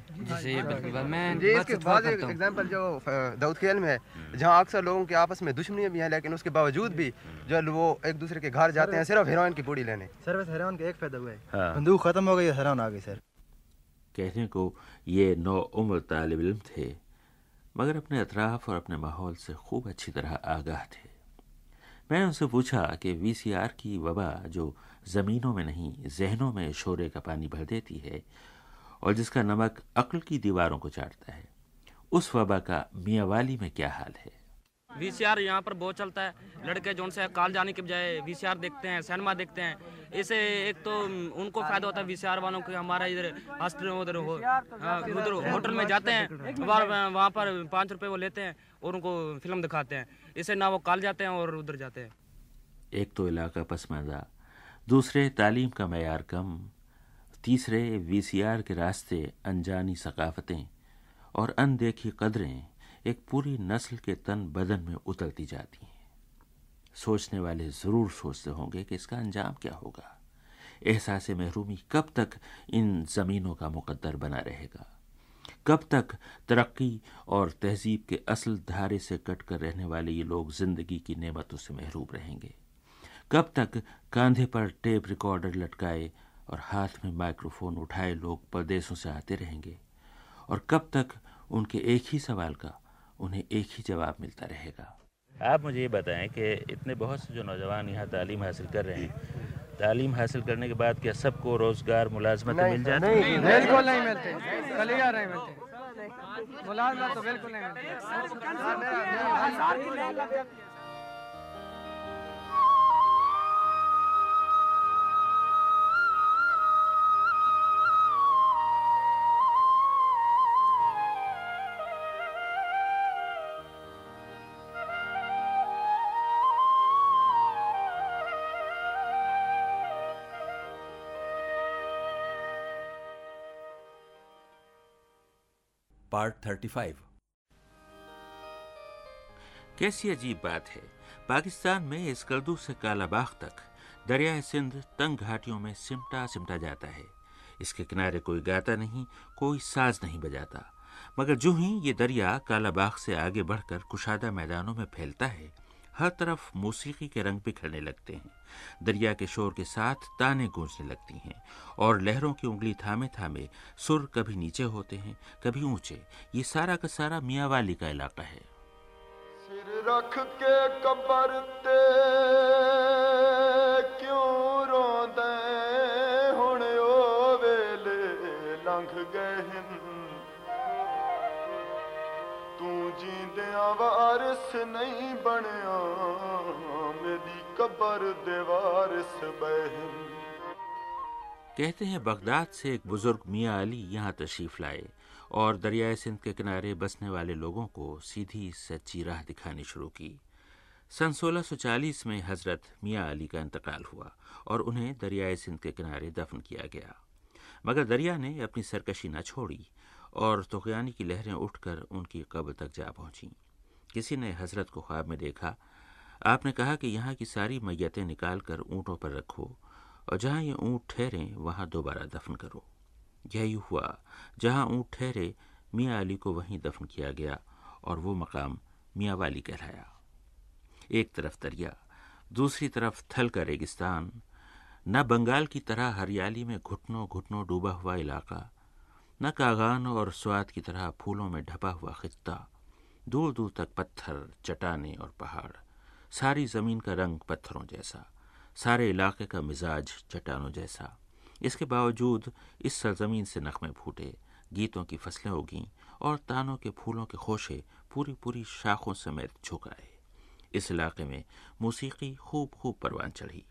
इसके बाद एग्ज़ाम्पल जो दाऊद खेल में है जहाँ अक्सर लोगों के आपस में दुश्मनी भी है लेकिन उसके बावजूद भी जो वो एक दूसरे के घर जाते हैं सिर्फ़ हेरोइन की पूरी लेने। सर हेरोइन का एक फ़ायदा हुआ है। हाँ। बंदूक खत्म हो गई हेरोइन आ गई सर। कहने को ये नौ उम्र तालब इल्म थे, मगर अपने अतराफ़ और अपने माहौल से खूब अच्छी तरह आगाह थे। मैंने उनसे पूछा कि वीसीआर की वबा जो ज़मीनों में नहीं, जहनों में शोरे का पानी भर देती है और जिसका नमक अक्ल की दीवारों को चाटता है, उस वबा का मियावाली में क्या हाल है? वीसीआर यहाँ पर बहुत चलता है। लड़के जो से काल जाने के बजाय वीसीआर देखते हैं सिनेमा देखते हैं। इसे एक तो उनको फ़ायदा होता है वीसीआर वालों को हमारा इधर हॉस्टल उधर हो हाँ, उधर होटल में जाते हैं वहाँ पर पाँच रुपये वो लेते हैं और उनको फ़िल्म दिखाते हैं। इसे ना वो कॉल जाते हैं और उधर जाते हैं। एक तो इलाका पसमानदा दूसरे तालीम का मैार कम तीसरे वीसीआर के रास्ते अनजानी सकाफतें और अनदेखी कदरें। एक पूरी नस्ल के तन बदन में उतरती जाती हैं। सोचने वाले ज़रूर सोचते होंगे कि इसका अंजाम क्या होगा। एहसास महरूमी कब तक इन ज़मीनों का मुकद्दर बना रहेगा? कब तक तरक्की और तहजीब के असल धारे से कट कर रहने वाले ये लोग ज़िंदगी की नेमतों से महरूब रहेंगे? कब तक कंधे पर टेप रिकॉर्डर लटकाए और हाथ में माइक्रोफोन उठाए लोग परदेशों से आते रहेंगे? और कब तक उनके एक ही सवाल का उन्हें एक ही जवाब मिलता रहेगा आप मुझे ये बताएँ कि इतने बहुत से जो नौजवान यहाँ तालीम हासिल कर रहे हैं तालीम हासिल करने के बाद क्या सबको रोज़गार मुलाजमत मिल जाती है बिल्कुल नहीं मिलते कल ही रहे मिलते मुलाजमत तो बिल्कुल नहीं मिलते पार्ट थर्टी फाइव। कैसी अजीब बात है। पाकिस्तान में इस कल्दू से कालाबाग तक दरिया सिंध तंग घाटियों में सिमटा सिमटा जाता है। इसके किनारे कोई गाता नहीं, कोई साज नहीं बजाता। मगर जो ही ये दरिया कालाबाग से आगे बढ़कर कुशादा मैदानों में फैलता है हर तरफ़ मौसीकी के रंग बिखरने लगते हैं। दरिया के शोर के साथ ताने गूंजने लगती हैं और लहरों की उंगली थामे थामे सुर कभी नीचे होते हैं, कभी ऊँचे। ये सारा का सारा मियाँ वाली का इलाका है। सिर रख के कबर ते जींदियाँ वारिस नहीं बनया। मेरी कबर देवारिस बहन। कहते हैं, बगदाद से एक बुज़ुर्ग मियाँ अली यहाँ तशरीफ़ लाए और दरियाए सिंध के किनारे बसने वाले लोगों को सीधी सच्ची राह दिखानी शुरू की। सन 1640 में हज़रत मियाँ अली का इंतकाल हुआ और उन्हें दरियाए सिंध के किनारे दफन किया गया। मगर दरिया ने अपनी सरकशी न छोड़ी और तुगयानी की लहरें उठकर उनकी कब्र तक जा पहुँची। किसी ने हज़रत को ख्वाब में देखा। आपने कहा कि यहाँ की सारी मैयतें निकाल कर ऊँटों पर रखो और जहाँ ये ऊँट ठहरे, वहाँ दोबारा दफन करो। यही हुआ, जहाँ ऊँट ठहरे, मियाँ अली को वहीं दफन किया गया और वो मकाम मियाँ वाली कहलाया। एक तरफ़ दरिया, दूसरी तरफ़ थल का रेगिस्तान। न बंगाल की तरह हरियाली में घुटनों घुटनों डूबा हुआ इलाका, न कागान और स्वाद की तरह फूलों में ढपा हुआ खित्ता। दूर दूर तक पत्थर चटाने और पहाड़, सारी ज़मीन का रंग पत्थरों जैसा, सारे इलाके का मिजाज चट्टानों जैसा। इसके बावजूद इस सरजमीन से नखमे फूटे, गीतों की फ़सलें उगीं और तानों के फूलों के खोशे पूरी पूरी शाखों समेत झुक आए। इस इलाके में मौसीकी खूब खूब परवान चढ़ी।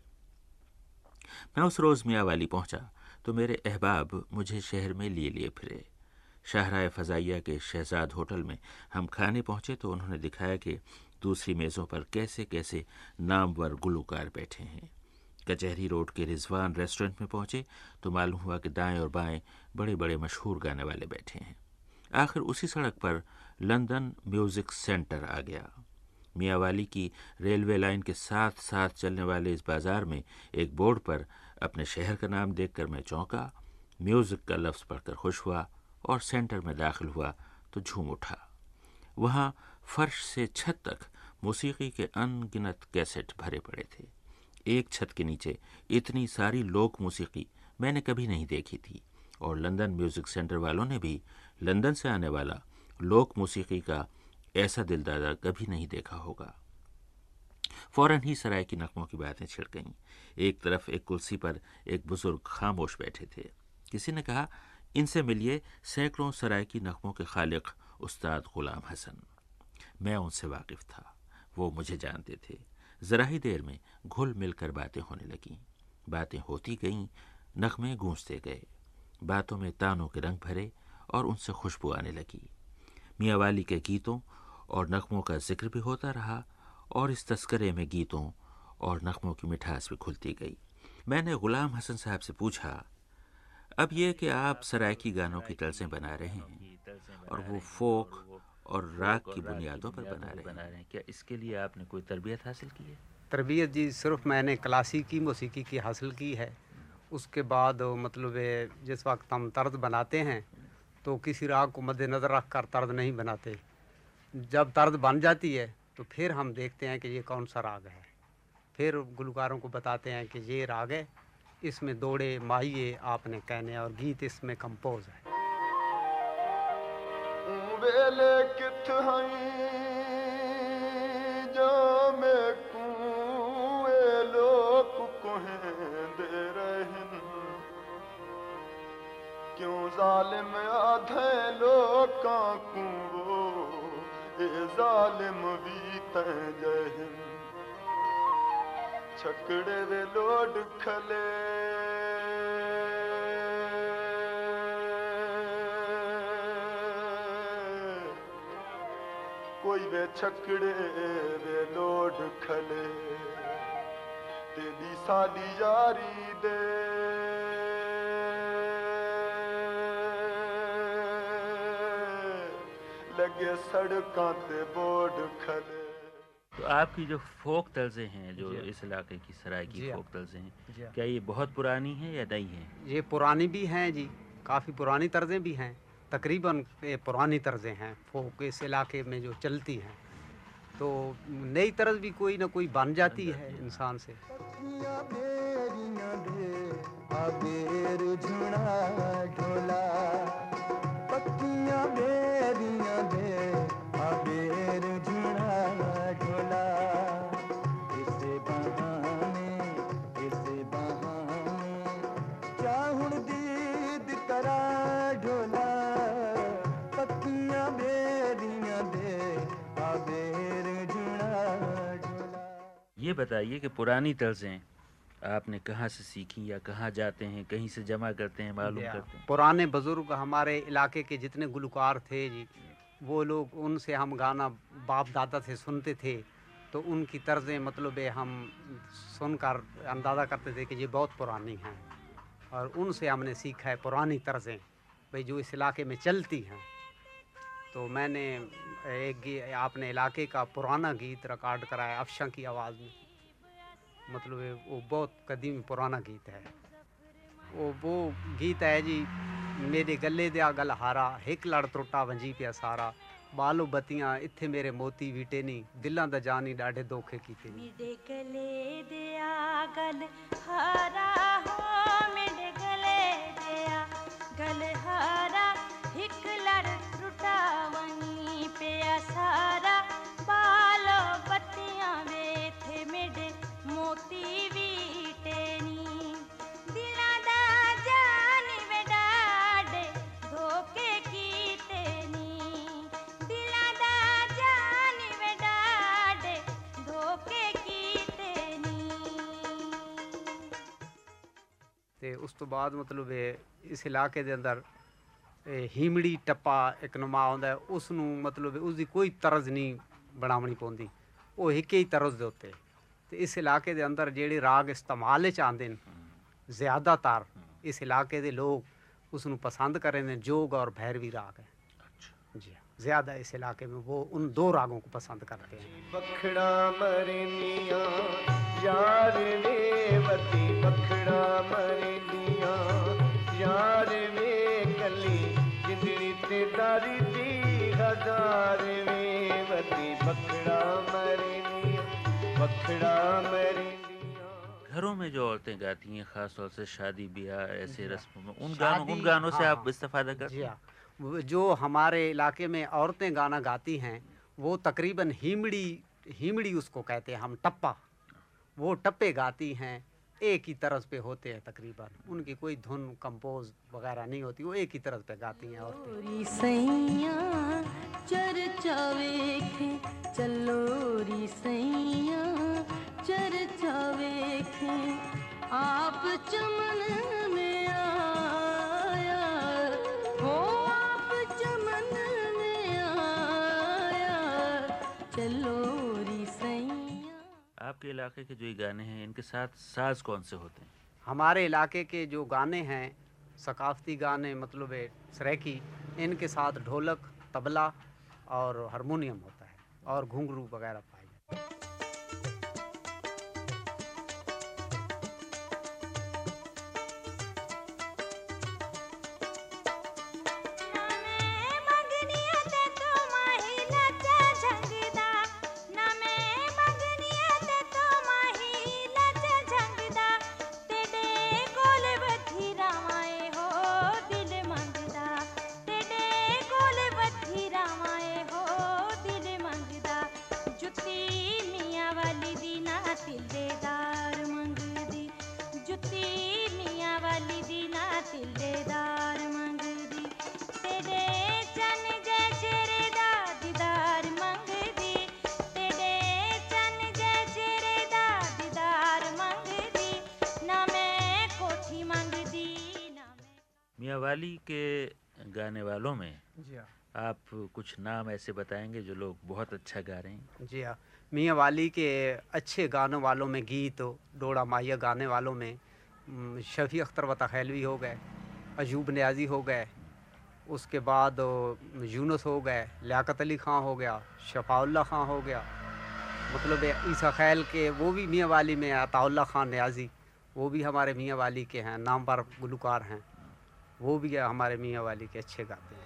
मैं उस रोज़ मियाँ वाली पहुँचा तो मेरे अहबाब मुझे शहर में लिए लिए फिरे। शाहरा फ़जाइया के शहजाद होटल में हम खाने पहुँचे तो उन्होंने दिखाया कि दूसरी मेज़ों पर कैसे कैसे नामवर गुलूकार बैठे हैं। कचहरी रोड के रिजवान रेस्टोरेंट में पहुँचे तो मालूम हुआ कि दाएँ और बाएँ बड़े बड़े मशहूर गाने वाले बैठे हैं। आखिर उसी सड़क पर लंदन म्यूज़िक सेंटर आ गया। मियावाली की रेलवे लाइन के साथ साथ चलने वाले इस बाज़ार में एक बोर्ड पर अपने शहर का नाम देखकर मैं चौंका। म्यूज़िक का लफ्ज़ पढ़कर खुश हुआ और सेंटर में दाखिल हुआ तो झूम उठा। वहाँ फर्श से छत तक मौसीकी के अनगिनत कैसेट भरे पड़े थे। एक छत के नीचे इतनी सारी लोक मौसीकी मैंने कभी नहीं देखी थी और लंदन म्यूज़िक सेंटर वालों ने भी लंदन से आने वाला लोक मौसीकी का ऐसा दिलदादा कभी नहीं देखा होगा। फ़ौरन ही सराय की नकमों की बातें छिड़ गईं। एक तरफ़ एक कुर्सी पर एक बुज़ुर्ग खामोश बैठे थे। किसी ने कहा इनसे मिलिए सैकड़ों सराय की नकमों के खालिक उस्ताद गुलाम हसन। मैं उनसे वाकिफ था, वो मुझे जानते थे। ज़रा ही देर में घुल मिलकर बातें होने लगीं। बातें होती गईं, नगमे गूंजते गए। बातों में तानों के रंग भरे और उनसे खुशबू आने लगी। मियावाली के गीतों और नगमों का ज़िक्र भी होता रहा और इस तस्करे में गीतों और नगमों की मिठास भी खुलती गई। मैंने गुलाम हसन साहब से पूछा अब यह कि आप सरायकी गानों की तर्जें बना रहे हैं और वो फोक और राग की बुनियादों पर बना रहे बना रहे हैं। क्या इसके लिए आपने कोई तरबियत हासिल की है? तरबियत जी सिर्फ़ मैंने क्लासिकी मौसीकी की हासिल की है। उसके बाद मतलब जिस वक्त हम तर्ज बनाते हैं तो किसी राग को मद्देनज़र रख कर तर्ज नहीं बनाते। जब तर्ज बन जाती है तो फिर हम देखते हैं कि ये कौन सा राग है। फिर गुलकारों को बताते हैं कि ये राग है इसमें दौड़े माहिए आपने कहने और गीत इसमें कंपोज है। लोग क्यों जालिम आधे लोग ए जालिम भी जहन। छकड़े वे लोड खले वे छकड़े वे लोड खले। तेरी साडी यारी दे। लगे सड़क ते बोर्ड खले। तो आपकी जो फोक तर्जे हैं जो इस इलाके की सराय की हाँ। फोक तर्जे हैं। हाँ। क्या ये बहुत पुरानी है या नई है? ये पुरानी भी हैं जी काफ़ी पुरानी तर्जें भी हैं। तकरीबन ये पुरानी तर्जें हैं फोक इस इलाके में जो चलती हैं। तो नई तर्ज भी कोई ना कोई बन जाती है इंसान से। ढोला। बताइए कि पुरानी तर्जें आपने कहाँ से सीखी या कहाँ जाते हैं कहीं से जमा करते हैं मालूम करते हैं? पुराने बुज़ुर्ग हमारे इलाके के जितने गुलकार थे जी वो लोग उनसे हम गाना बाप दादा से सुनते थे तो उनकी तर्जें मतलब हम सुनकर अंदाज़ा करते थे कि ये बहुत पुरानी हैं और उनसे हमने सीखा है पुरानी तर्जें भाई जो इस इलाके में चलती हैं। तो मैंने एक आपने इलाके का पुराना गीत रिकॉर्ड कराया अफशा की आवाज़ में। मतलब वो बहुत कदीम पुराना गीत है वो वो गीत है जी मेरे गले दिया गल हारा एक लड़ त्रुटा वंजी पिया सारा बालो बतियाँ इथे मेरे मोती वीटे नी दिलां दा जानी डाढ़े धोखे कीते मेरे गले दिया गल हारा हो ਤੇ ਉਸ ਤੋਂ ਬਾਅਦ ਮਤਲਬ ਇਹ ਇਸ ਇਲਾਕੇ ਦੇ ਅੰਦਰ ਹੀਮੜੀ ਟੱਪਾ ਇੱਕ ਨਮਾ ਆਉਂਦਾ ਉਸ ਨੂੰ ਮਤਲਬ ਉਸ ਦੀ ਕੋਈ ਤਰਜ਼ ਨਹੀਂ ਬਣਾਉਣੀ ਪਉਂਦੀ ਉਹ ਇੱਕ ਹੀ ਤਰਜ਼ ਦੇ ਉੱਤੇ तो इस इलाके के अंदर जेह्ड़े राग इस्तेमाल च आंदे न ज़्यादातर इस इलाके के लोग उसनों पसंद करें ने जोग और भैरवी राग है अच्छा। जी हाँ ज़्यादा इस इलाके में वो उन दो रागों को पसंद करते हैं बखड़ा मरनिया यार वे वती बखड़ा मरनिया यार वे कली जिंदड़ी ते दारी दी हज़ार वे। बखड़ा बखड़ा घरों में जो औरतें गाती हैं खास तौर से शादी ब्याह ऐसे रस्मों में उन गानों उन गानों से आप हाँ। इस्तेफादा करते हैं। जो हमारे इलाके में औरतें गाना गाती हैं वो तकरीबन हीमड़ी हीमड़ी उसको कहते हैं हम टप्पा। वो टप्पे गाती हैं। एक ही तरफ़ पे होते हैं तकरीबन। उनकी कोई धुन, कंपोज वगैरह नहीं होती, वो एक ही तरफ़ पे गाती हैं और आप चमन आपके इलाके के जो ये गाने हैं, इनके साथ साज कौन से होते हैं? हमारे इलाके के जो गाने हैं, सकाफती गाने मतलब सरेकी, इनके साथ ढोलक, तबला और हारमोनियम होता है और घुंघरू वगैरह कुछ नाम ऐसे बताएँगे जो लोग बहुत अच्छा गा रहे हैं। जी हाँ मियाँ वाली के अच्छे गानों वालों में गीत, डोड़ा माहिया गाने वालों में शफ़ी अख्तर वता खैलवी हो गए, अजूब न्याजी हो गए, उसके बाद यूनस हो गए, लियाकत अली ख़ान हो गया शफाउल्ला खां हो गया मतलब ईसा खैल के, वो भी मियाँ वाली में अताउल्ला ख़ान न्याजी, वो भी हमारे मियाँ वाली के हैं नाम पर गुलकार हैं, वो भी हमारे मियाँ वाली के अच्छे गाते हैं।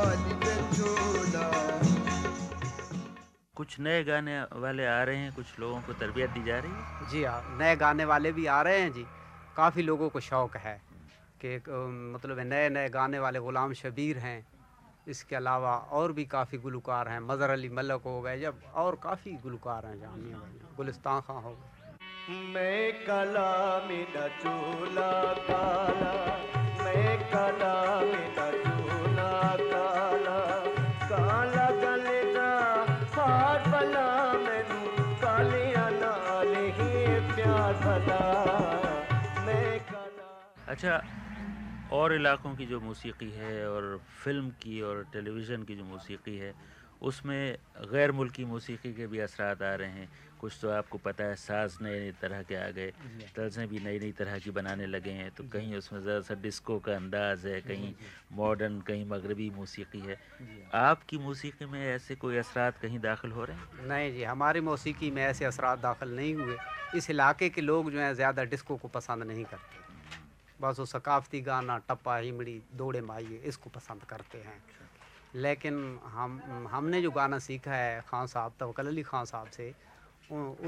कुछ नए गाने वाले आ रहे हैं कुछ लोगों को तरबियत दी जा रही है? जी हाँ नए गाने वाले भी आ रहे हैं जी। काफ़ी लोगों को शौक़ है कि मतलब नए नए गाने वाले ग़ुलाम शबीर हैं। इसके अलावा और भी काफ़ी गुलकार हैं मज़र अली मलक हो गए जब और काफ़ी गुलकार हैं जामिया गुलिस्तान खां हो गए। मैं कला चोला काला मैं कला चोला काला काला अच्छा और इलाकों की जो मौसीकी है और फ़िल्म की और टेलीविज़न की जो मौसीकी है उसमें गैर मुल्की मौसीकी के भी असरात आ रहे हैं। कुछ तो आपको पता है साज नए नए तरह के आ गए तर्जें भी नई नई तरह की बनाने लगे हैं तो कहीं उसमें ज़रा सा डिस्को का अंदाज़ है कहीं मॉडर्न कहीं मगरबी मौसीकी है। आपकी मौसीकी में ऐसे कोई असरात कहीं दाखिल हो रहे हैं? नहीं जी हमारी मौसीकी में ऐसे असरात दाखिल नहीं हुए। इस इलाके के लोग जो हैं ज़्यादा डिस्को को पसंद नहीं करते। बस वो सकाफती गाना, टप्पा हिमड़ी दौड़े माइए इसको पसंद करते हैं। लेकिन हम, हमने जो गाना सीखा है खान साहब तवकल अली खान साहब से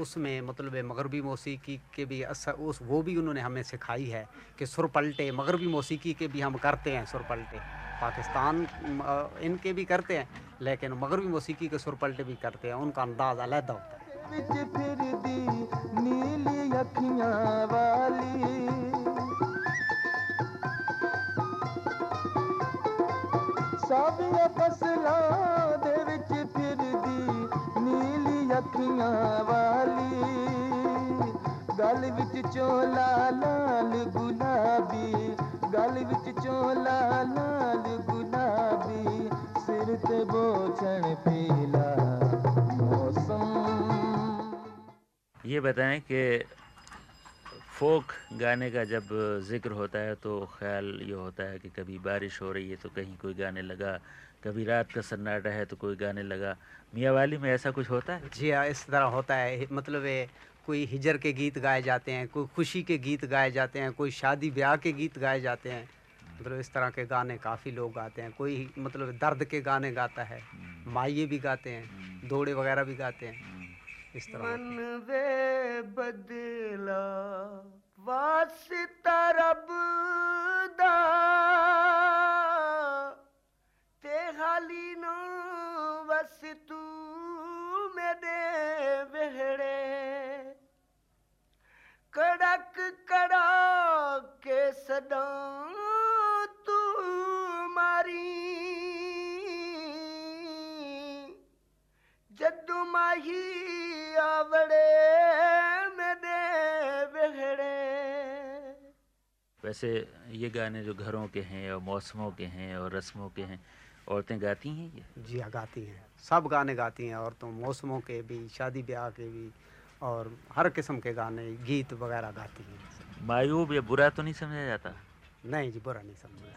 उसमें मतलब मगरबी मौसीकी के भी असर उस, वो भी उन्होंने हमें सिखाई है कि सुर पलटे, मगरबी मौसीकी के भी हम करते हैं सुर पलटे। पाकिस्तान इनके भी करते हैं, लेकिन मगरबी मौसीकी के सुर पलटे भी करते हैं, उनका अंदाज़ अलहदा होता है। ਸਾਵੀਆਂ ਫਸਲਾਂ ਦੇ ਵਿੱਚ ਫਿਰਦੀ ਨੀਲੀ ਅੱਖੀਆਂ ਵਾਲੀ ਗਲ ਵਿੱਚ ਚੋਲਾ ਲਾਲ ਗੁਲਾਬੀ ਗਲ ਵਿੱਚ ਚੋਲਾ ਲਾਲ ਗੁਲਾਬੀ ਸਿਰ ਤੇ ਬੋਛਣ ਪੀਲਾ ਮੌਸਮ ये बताएं कि फोक गाने का जब ज़िक्र होता है तो ख्याल ये होता है कि कभी बारिश हो रही है तो कहीं कोई गाने लगा कभी रात का सन्नाटा है तो कोई गाने लगा। मियाँ वाली में ऐसा कुछ होता है? जी हाँ इस तरह होता है। मतलब है कोई हिजर के गीत गाए जाते हैं कोई खुशी के गीत गाए जाते हैं कोई शादी ब्याह के गीत गाए जाते हैं। मतलब इस तरह के गाने काफ़ी लोग गाते हैं। कोई मतलब दर्द के गाने गाता है। माइये भी गाते हैं दौड़े वगैरह भी गाते हैं। इस तरह मन वे बदला वास्ता रब दा ते हाली नो बस तू मेरे वेहड़े कड़क कड़ा के सदा तू मारी जदू माही आवड़े मेरे बेहड़े वैसे ये गाने जो घरों के हैं और मौसमों के हैं और रस्मों के हैं औरतें गाती हैं ये? जी हाँ गाती हैं। सब गाने गाती हैं औरतों मौसमों के भी शादी ब्याह के भी और हर किस्म के गाने गीत वगैरह गाती हैं। मायूब या बुरा तो नहीं समझा जाता? नहीं जी बुरा नहीं समझा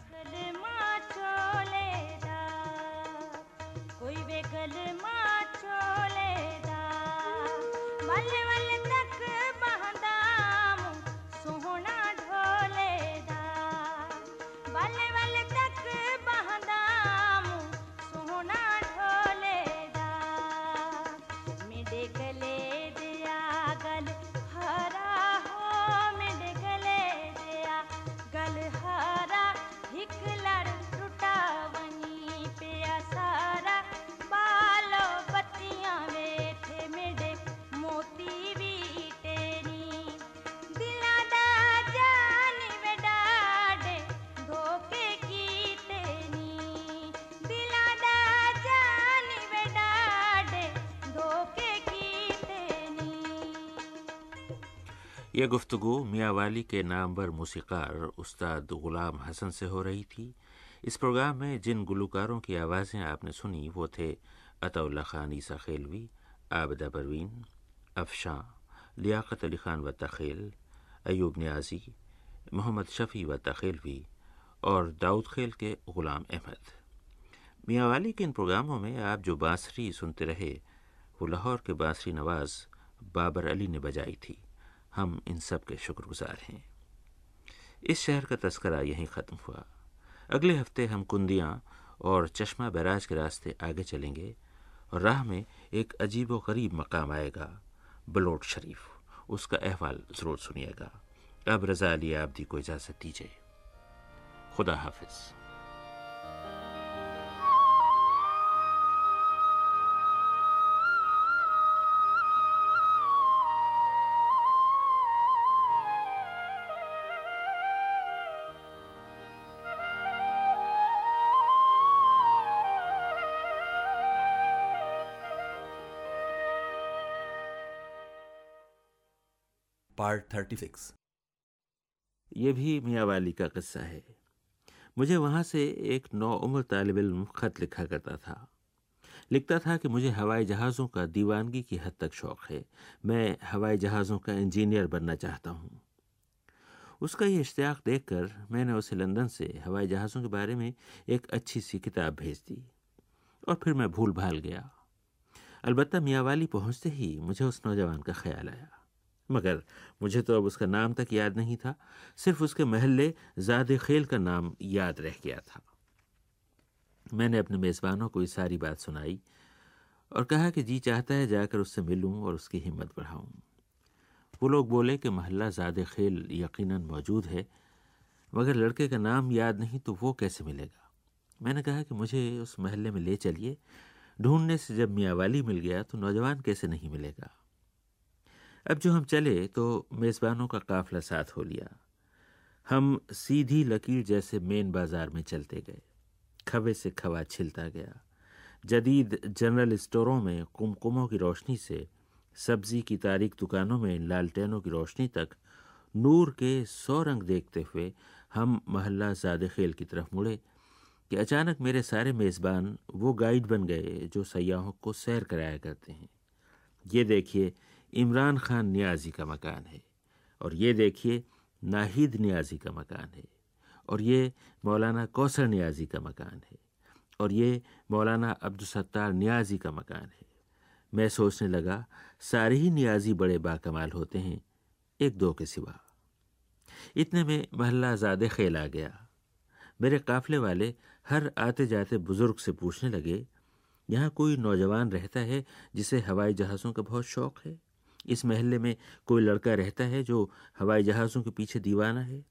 यह गुफ्तु मियाँ वाली के नामवर मूसीकार उस्ताद ग़ुलाम हसन से हो रही थी। इस प्रोग्राम में जिन गुलकारों की आवाज़ें आपने सुनी, वो थे अतउल्ला खान ईसा खेलवी, आबदा परवीन, अफशां, लियाकत अली ख़ान व तखेल, अयूब न्याजी, मोहम्मद शफ़ी व तखेलवी और दाऊद खेल के ग़ुलाम अहमद। मियाँ वाली के इन प्रोग्रामों में आप जो बांसुरी सुनते रहे, वो लाहौर के बांसुरी नवाज़ बाबर अली ने बजाई थी। हम इन सब के शुक्रगुजार हैं। इस शहर का तस्करा यहीं ख़त्म हुआ। अगले हफ़्ते हम कुंदियाँ और चश्मा बैराज के रास्ते आगे चलेंगे और राह में एक अजीब व गरीब मकाम आएगा, बलोट शरीफ। उसका अहवाल ज़रूर सुनिएगा। अब रज़ा अली आबदी को इजाज़त दीजिए। खुदा हाफिज़। पार्ट थर्टी सिक्स ये भी मियाँ वाली का किस्सा है। मुझे वहाँ से एक नौ उम्र तालब इल्म ख़त लिखा करता था। लिखता था कि मुझे हवाई जहाज़ों का दीवानगी की हद तक शौक़ है। मैं हवाई जहाज़ों का इंजीनियर बनना चाहता हूँ। उसका ये इश्तियाक देख कर मैंने उसे लंदन से हवाई जहाज़ों के बारे में एक अच्छी सी किताब भेज दी और फिर मैं भूल भाल गया। अलबत्त मियाँ वाली पहुँचते ही मुझे उस नौजवान का ख्याल आया। मगर मुझे तो अब उसका नाम तक याद नहीं था, सिर्फ़ उसके महल्ले ज़ाद खेल का नाम याद रह गया था। मैंने अपने मेज़बानों को ये सारी बात सुनाई और कहा कि जी चाहता है जाकर उससे मिलूं और उसकी हिम्मत बढ़ाऊं। वो लोग बोले कि महल्ला ज़ाद खेल यकीनन मौजूद है, मगर लड़के का नाम याद नहीं तो वो कैसे मिलेगा? मैंने कहा कि मुझे उस महल्ले में ले चलिए, ढूँढने से जब मियाँ वाली मिल गया तो नौजवान कैसे नहीं मिलेगा? अब जो हम चले तो मेज़बानों का काफ़िला साथ हो लिया। हम सीधी लकीर जैसे मेन बाज़ार में चलते गए। खवे से खवा छिलता गया। जदीद जनरल स्टोरों में कुमकुमों की रोशनी से, सब्ज़ी की तारीख दुकानों में लालटेनों की रोशनी तक नूर के सौ रंग देखते हुए हम महल्ला ज़ाद खेल की तरफ़ मुड़े कि अचानक मेरे सारे मेज़बान वो गाइड बन गए जो सयाहों को सैर कराया करते हैं। ये देखिए इमरान खान न्याजी का मकान है। और ये देखिए, नाहिद नियाजी का मकान है। और ये मौलाना कौसर नियाजी का मकान है। और ये मौलाना अब्दुलसत्तार नियाजी का मकान है। मैं सोचने लगा, सारे ही नियाजी बड़े बाकमाल होते हैं, एक दो के सिवा। इतने में महल्ला ज़्यादा खेल आ गया। मेरे काफले वाले हर आते जाते बुज़ुर्ग से पूछने लगे, यहाँ कोई नौजवान रहता है जिसे हवाई जहाज़ों का बहुत शौक़ है? इस महल्ले में कोई लड़का रहता है जो हवाई जहाज़ों के पीछे दीवाना है?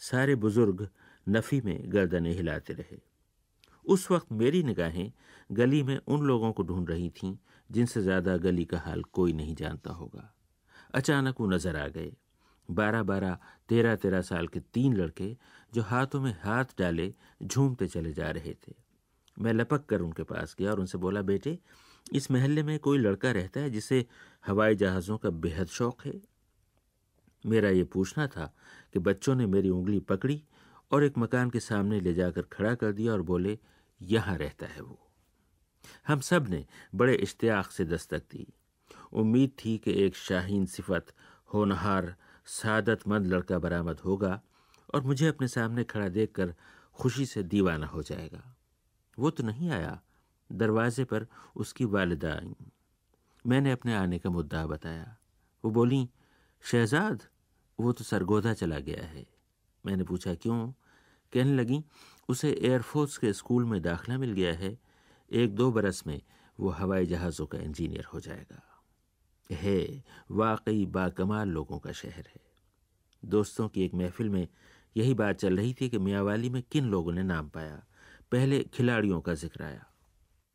सारे बुज़ुर्ग नफ़ी में गर्दनें हिलाते रहे। उस वक्त मेरी निगाहें गली में उन लोगों को ढूंढ रही थीं जिनसे ज़्यादा गली का हाल कोई नहीं जानता होगा। अचानक वो नज़र आ गए। बारह बारह तेरह तेरह साल के तीन लड़के जो हाथों में हाथ डाले झूमते चले जा रहे थे। मैं लपक कर उनके पास गया और उनसे बोला, बेटे इस महल्ले में कोई लड़का रहता है जिसे हवाई जहाज़ों का बेहद शौक है। मेरा ये पूछना था कि बच्चों ने मेरी उंगली पकड़ी और एक मकान के सामने ले जाकर खड़ा कर दिया और बोले, यहाँ रहता है वो। हम सबने बड़े इश्तियाक से दस्तक दी। उम्मीद थी कि एक शाहीन सिफत, होनहार, सादतमंद लड़का बरामद होगा और मुझे अपने सामने खड़ा देखकर खुशी से दीवाना हो जाएगा। वो तो नहीं आया। दरवाजे पर उसकी वालिदा आई। मैंने अपने आने का मुद्दा बताया। वो बोली, शहजाद, वो तो सरगोदा चला गया है। मैंने पूछा, क्यों? कहने लगी, उसे एयरफोर्स के स्कूल में दाखिला मिल गया है। एक दो बरस में वो हवाई जहाज़ों का इंजीनियर हो जाएगा। है, वाकई बाकमाल लोगों का शहर है। दोस्तों की एक महफिल में यही बात चल रही थी कि मियावाली में किन लोगों ने नाम पाया। पहले खिलाड़ियों का ज़िक्र आया।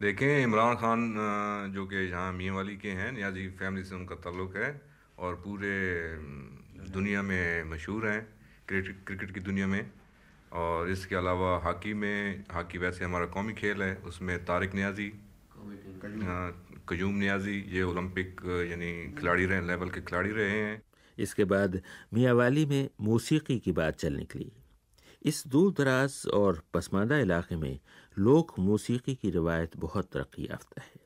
देखें, इमरान खान जो कि यहाँ मियाँ वाली के हैं, नियाजी फैमिली से उनका ताल्लुक़ है और पूरे दुनिया में मशहूर हैं, क्रिकेट क्रिकेट की दुनिया में। और इसके अलावा हॉकी में, हॉकी वैसे हमारा कौमी खेल है, उसमें तारिक नियाजी कयूम नियाजी, ये ओलंपिक, यानी खिलाड़ी रहे, लेवल के खिलाड़ी रहे हैं। इसके बाद मियावाली में मौसीकी की बात चल निकली। इस दूर दराज और पसमानदा इलाके में लोक मौसीकी की रवायत बहुत तरक्की याफ्ता है।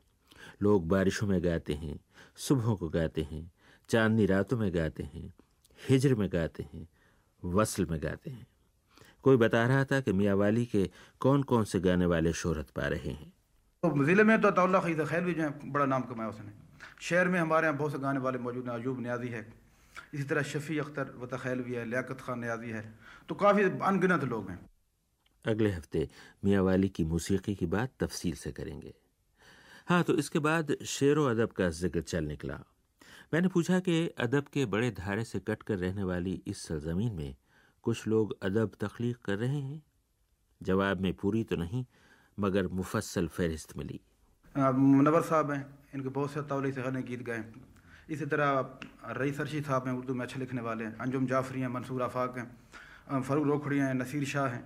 लोग बारिशों में गाते हैं, सुबहों को गाते हैं, चांदनी रातों में गाते हैं, हिजर में गाते हैं, वसल में गाते हैं। कोई बता रहा था कि मियाँ वाली के कौन कौन से गाने वाले शोहरत पा रहे हैं? तो ज़िले में तो तौला खीद खैर भी जो है, बड़ा नाम कमाया उसने। शहर में हमारे यहाँ बहुत से गाने वाले मौजूद हैं, अयूब न्याजी है। इसी तरह शफ़ी अख्तर वतखैल भी है, लियाकत खान न्याजी है। तो काफ़ी अनगिनत लोग हैं। अगले हफ़्ते मियावाली की मौसीकी की बात तफसील से करेंगे। हाँ तो इसके बाद शेर व अदब का ज़िक्र चल निकला। मैंने पूछा कि अदब के बड़े धारे से कट कर रहने वाली इस सरजमीन में कुछ लोग अदब तख्लीक कर रहे हैं? जवाब में पूरी तो नहीं, मगर मुफसल फहरिस्त मिली। मुनवर साहब हैं। इनके बहुत से तौली से गाने गीत गए। इसी तरह रईस सरशी साहब हैं, उर्दू में अच्छे लिखने वाले हैं। अंजुम जाफरी हैं, मंसूर आफाक हैं। फ़रूक रोखड़ी हैं, नसीर शाह हैं।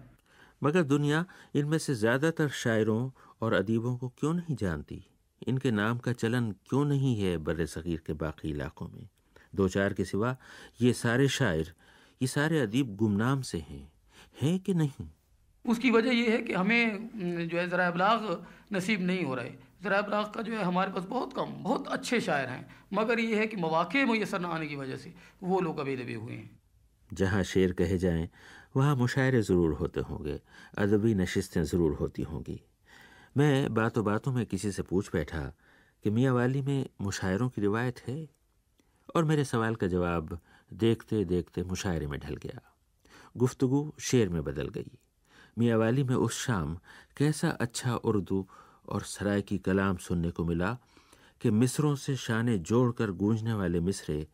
मगर दुनिया इनमें से ज़्यादातर शायरों और अदीबों को क्यों नहीं जानती? इनके नाम का चलन क्यों नहीं है बर सग़ीर के बाकी इलाकों में? दो चार के सिवा ये सारे शायर ये सारे अदीब गुमनाम से हैं। हैं कि नहीं? उसकी वजह यह है कि हमें जो है ज़रा अबलाग नसीब नहीं हो रहा। है ज़रा अबलाग का जो है हमारे पास बहुत कम बहुत अच्छे शायर हैं। मगर ये है कि मौाक़े मैसर न आने की वजह से वो लोग अभी दबे हुए हैं। जहाँ शेर कहे जाएँ वहाँ मुशायरे ज़रूर होते होंगे, अदबी नशस्तें ज़रूर होती होंगी। मैं बातों बातों में किसी से पूछ बैठा कि मियाँ वाली में मुशायरों की रिवायत है? और मेरे सवाल का जवाब देखते देखते मुशायरे में ढल गया। गुफ्तगु शेर में बदल गई। मियाँ वाली में उस शाम कैसा अच्छा उर्दू और सराय की कलाम सुनने को मिला कि मिसरों से शाने जोड़कर गूंजने वाले मिसरे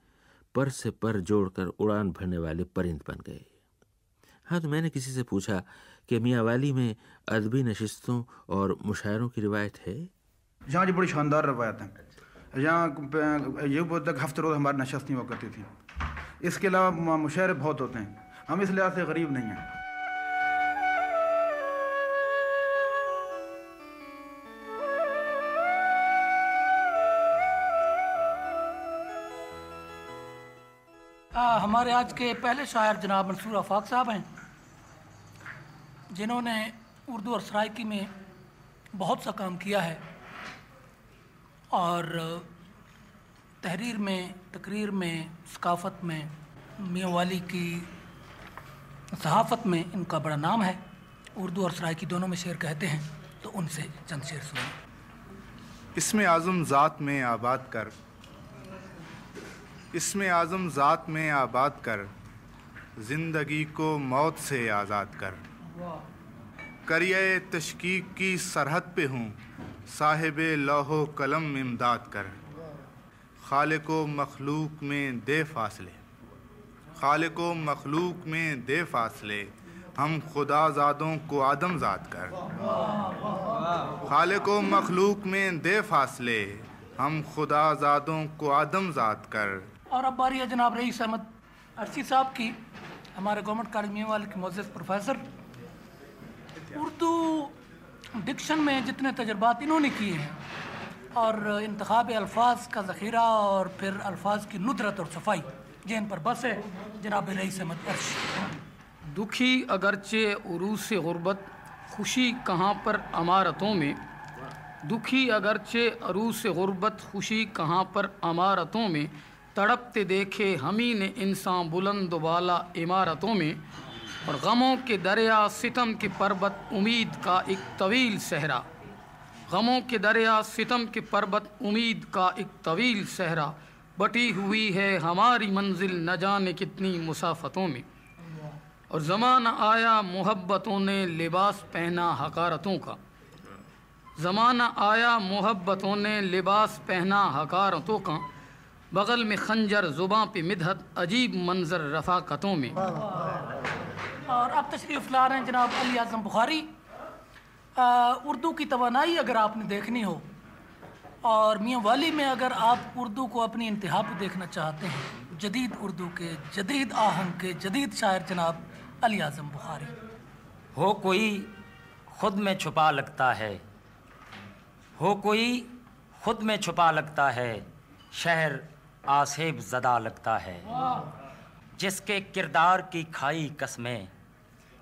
पर से पर जोड़कर उड़ान भरने वाले परिंद बन गए। हाँ तो मैंने किसी से पूछा कि मियाँ वाली में अदबी नशस्तों और मुशायरों की रिवायत है? जहाँ जी बड़ी शानदार रवायत है। यहाँ ये तक हफ़्ते रोज़ हमारी नशस्त नहीं हुआ करती थी। इसके अलावा मुशायरे बहुत होते हैं। हम इस लिहाज से गरीब नहीं हैं। हमारे आज के पहले शायर जनाब मंसूर आफाक साहब हैं। जिन्होंने उर्दू और सराइकी में बहुत सा काम किया है और तहरीर में, तकरीर में, सकाफ़त में मियाँ वाली की सहाफ़त में इनका बड़ा नाम है। उर्दू और सराइकी दोनों में शेर कहते हैं तो उनसे चंद शेर सुनिए इसमें आज़म ज़ात में आबाद कर। इसमें आज़म ज़ात में आबाद कर। ज़िंदगी को मौत से आज़ाद कर। करिए तशकीक की सरहद पे हूँ। साहिब लोहो कलम इमदाद कर। खाल को मखलूक में दे फासले। खाल को मखलूक में दे फासले। हम खुदा ज़ादों को आदम ज़ाद कर। खाल को मखलूक में दे फासले। हम खुदा ज़ादों को आदम ज़ाद कर। और अब बारी है जनाब रईस अहमद अरसी साहब की। हमारे गवर्नमेंट कॉलेज में वाले के मोजस प्रोफेसर। उर्दू डिक्शन में जितने तजर्बात इन्होंने किए हैं और इंतखब अल्फाज का ज़ख़ीरा और फिर अल्फाज की नुदरत और सफ़ाई जिन पर बस है। जनाब रईस अहमद अर्शी। दुखी अगरचे उरूस गुर्बत, खुशी कहाँ पर अमारतों में? दुखी अगरचे अरूस गुर्बत, खुशी कहाँ पर अमारतों में? तड़पते देखे हमी ने इंसान बुलंद वाला इमारतों में। और गमों के दरिया सितम के पर्वत उम्मीद का एक तवील सहरा। गमों के दरिया सितम के पर्वत उम्मीद का एक तवील सहरा। बटी हुई है हमारी मंजिल न जाने कितनी मुसाफतों में। और ज़माना आया मोहब्बतों ने लिबास पहना हकारतों का। ज़माना आया मोहब्बतों ने लिबास पहना हकारतों का। बगल में खंजर ज़ुबाँ पे मिदहत अजीब मंजर रफ़ाकतों में। और अब तशरीफ़ ला रहे हैं जनाब अली आज़म बुखारी। उर्दू की तोानाई अगर आपने देखनी हो, और मियाँ वाली में अगर आप उर्दू को अपनी इंतहा पर देखना चाहते हैं, जदीद उर्दू के, जदीद आहंग के, जदीद शायर जनाब अली आज़म बुखारी। हो कोई खुद में छुपा लगता है, हो कोई खुद में छुपा लगता है, शहर आसेब ज़दा लगता है, जिसके किरदार की खाई कस्में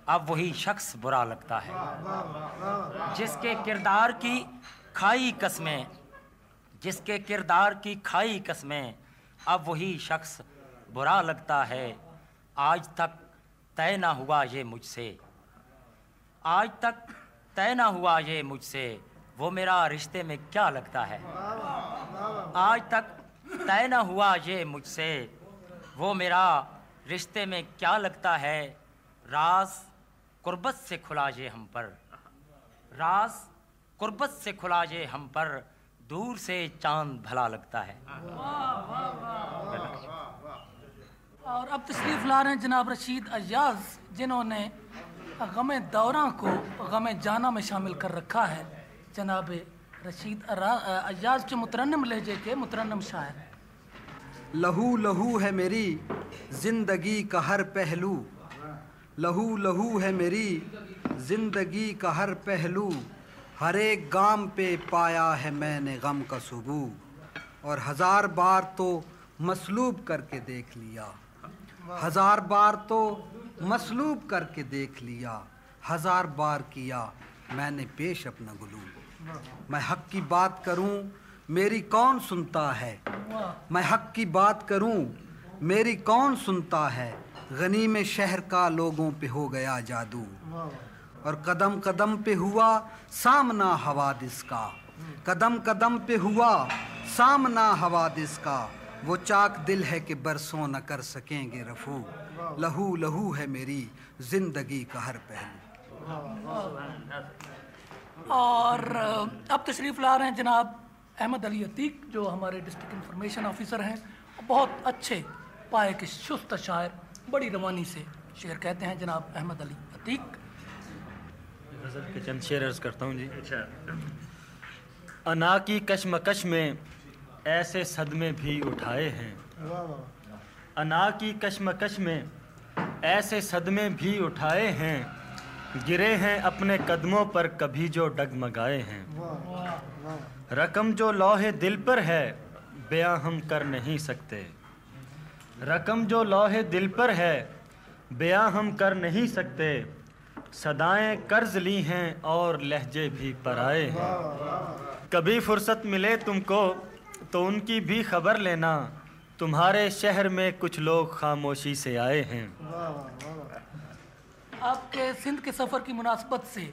अब वही शख्स बुरा लगता है। जिसके किरदार की खाई कस्में जिसके किरदार की खाई कस्में अब वही शख्स बुरा लगता है। आज तक तय ना हुआ ये मुझसे। आज तक तय ना हुआ ये मुझसे। वो मेरा रिश्ते में क्या लगता है? आज तक तय ना हुआ ये मुझसे। वो मेरा रिश्ते में क्या लगता है? राज कुर्बत से खुला ये हम पर। राज कुर्बत से खुला ये हम पर दूर से चाँद भला लगता है। और अब तशरीफ़ ला रहे हैं जनाब रशीद अयाज जिन्होंने गम दौरा को गम जाना में शामिल कर रखा है। जनाब रशीद अयाज के मुतरनम लहजे के मुतरनम शायर। लहू लहू है मेरी ज़िंदगी का हर पहलू। लहू लहू है मेरी ज़िंदगी का हर पहलू। हर एक गाम पे पाया है मैंने गम का सबू और हज़ार बार तो मसलूब करके देख लिया। हज़ार बार तो मसलूब करके देख लिया। हज़ार बार किया मैंने पेश अपना गुलू मैं हक की बात करूँ, मेरी कौन सुनता है? मैं हक की बात करूँ, मेरी कौन सुनता है? गनी में शहर का लोगों पे हो गया जादू। और कदम कदम पे हुआ सामना हवादिस का। कदम कदम पे हुआ सामना हवादिस का। वो चाक दिल है कि बरसों न कर सकेंगे रफू। लहू लहू है मेरी ज़िंदगी का हर पहलू। और अब तशरीफ़ ला रहे हैं जनाब अहमद अली अतीक, जो हमारे डिस्ट्रिक्ट इंफॉर्मेशन ऑफिसर हैं। बहुत अच्छे, पाए के शुस्त शायर। बड़ी रवानी से शेर कहते हैं, जनाब अहमद अली अतीक। शेर अर्ज़ करता हूँ जी। अच्छा अना की कशमकश में ऐसे सदमे भी उठाए हैं। अना की कशमकश में ऐसे सदमे भी उठाए हैं। गिरे हैं अपने कदमों पर कभी जो डगमगाए हैं। रकम जो लोहे दिल पर है, बयां हम कर नहीं सकते। रकम जो लोहे दिल पर है, बयां हम कर नहीं सकते। सदाएँ कर्ज ली हैं और लहजे भी पराए हैं। कभी फुर्सत मिले तुमको तो उनकी भी खबर लेना। तुम्हारे शहर में कुछ लोग खामोशी से आए हैं। आपके सिंध के सफ़र की मुनासबत से,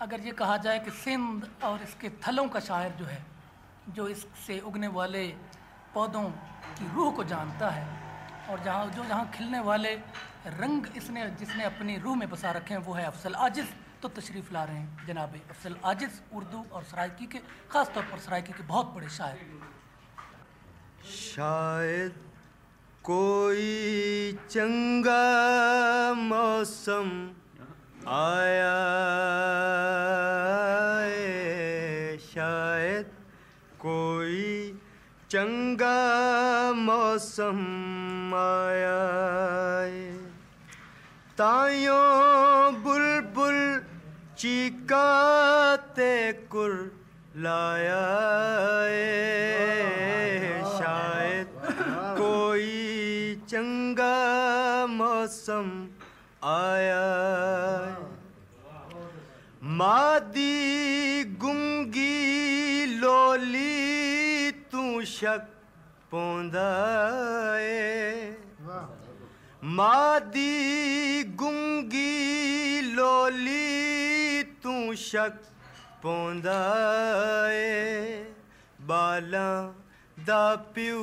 अगर ये कहा जाए कि सिंध और इसके थलों का शायर जो है, जो इससे उगने वाले पौधों की रूह को जानता है और जहाँ जो जहाँ खिलने वाले रंग इसने जिसने अपनी रूह में बसा रखे हैं, वो है अफसल आजिज़। तो तशरीफ़ ला रहे हैं, जनाब अफसल आजिज़, उर्दू और सराइकी के ख़ास तौर पर सराइकी के बहुत बड़े शायर। शायद कोई चंगा मौसम आया शायद कोई चंगा मौसम आया है तायों बुलबुल चीकाते कुर लाया है शायद कोई चंगा मौसम आया है। मादी गुंगी लोली तू शक पौंदा मादी गुंगी लोली तू शक पौंदा बाला दा प्यू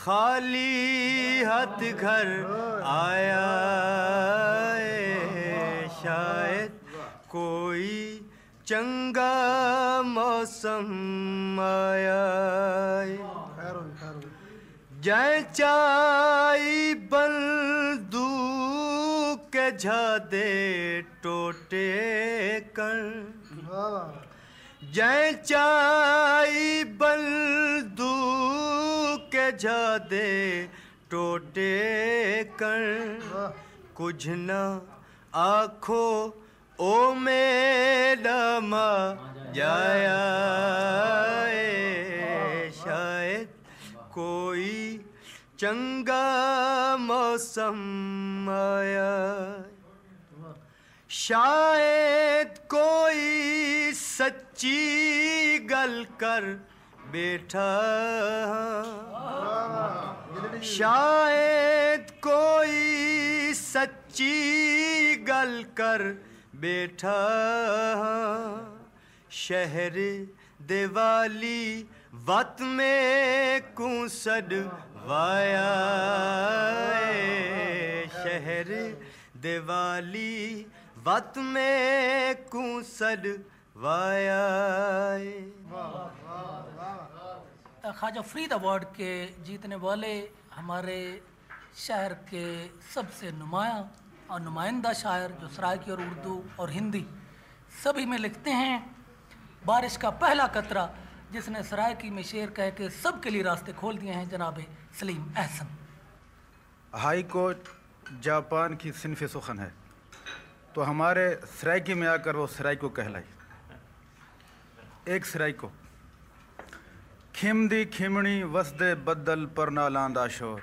खाली हथ घर आया शायद कोई चंगा मौसम आया। जय चाई बंदू के झादे टोटे कण। जय चाई बंदू के झादे टोटे कण। कुछ न आखो ओ मेरा मा जाया शायद कोई चंगा मौसम आया शायद कोई सच्ची गल कर बैठा शायद कोई सच्ची गल कर बैठा शहर दिवाली वत में कुसड वाया शहर दिवाली वत में कुसड वाया। ख्वाजा फरीद अवार्ड के जीतने वाले हमारे शहर के सबसे नुमाया और नुमाइंदा शायर जो सराइकी और उर्दू और हिंदी सभी में लिखते हैं। बारिश का पहला कतरा जिसने सराइकी में शेर कह के सबके लिए रास्ते खोल दिए हैं जनाब Salim Ehsan high court Japan की सिनफ सुखन है। तो हमारे सराइकी में आकर वो सराय को कहलाई। एक सराई को खिमदी खिमणी वसदे बदल पर ना लांदा शोर।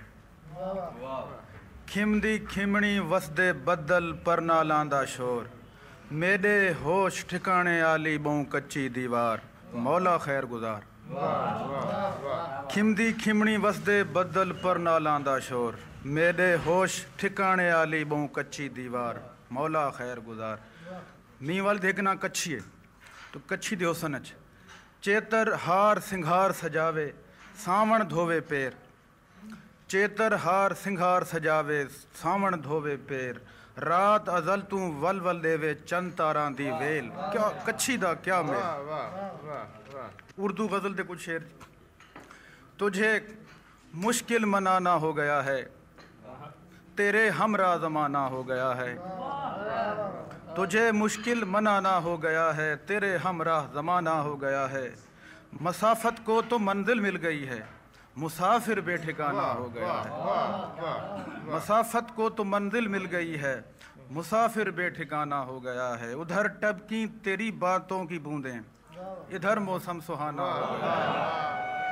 खिमदी खिमणी वसदे बदल पर ना शोर मेरे होश ठिकाने आली बहु कच्ची दीवार मौला खैर गुजार खिमदी खिमणी वसदे बदल पर ना शोर मेरे होश ठिकाने आली बहु कच्ची दीवार मौला खैर गुजार मींह वाल देखना कच्छी है तो कच्छी दियो सनच चेतर हार सिंघार सजावे सावण धोवे पैर चेतर हार सिंघार सजावे सावण धोवे पैर। रात अजल तू वल वल देवे चंद तारा दी वेल। क्या कच्छी दा क्या मेल। उर्दू गज़ल दे कुछ शेर। तुझे मुश्किल मनाना हो गया है। तेरे हमरा जमाना हो गया है। तुझे मुश्किल मनाना हो गया है। तेरे हमरा जमाना हो गया है। मसाफत को तो मंजिल मिल गई है। मुसाफिर बेठिकाना हो गया है। मसाफत को तो मंजिल मिल गई है। मुसाफिर बेठिकाना हो गया है। उधर टबकी तेरी बातों की बूंदें। इधर मौसम सुहाना हो गया है।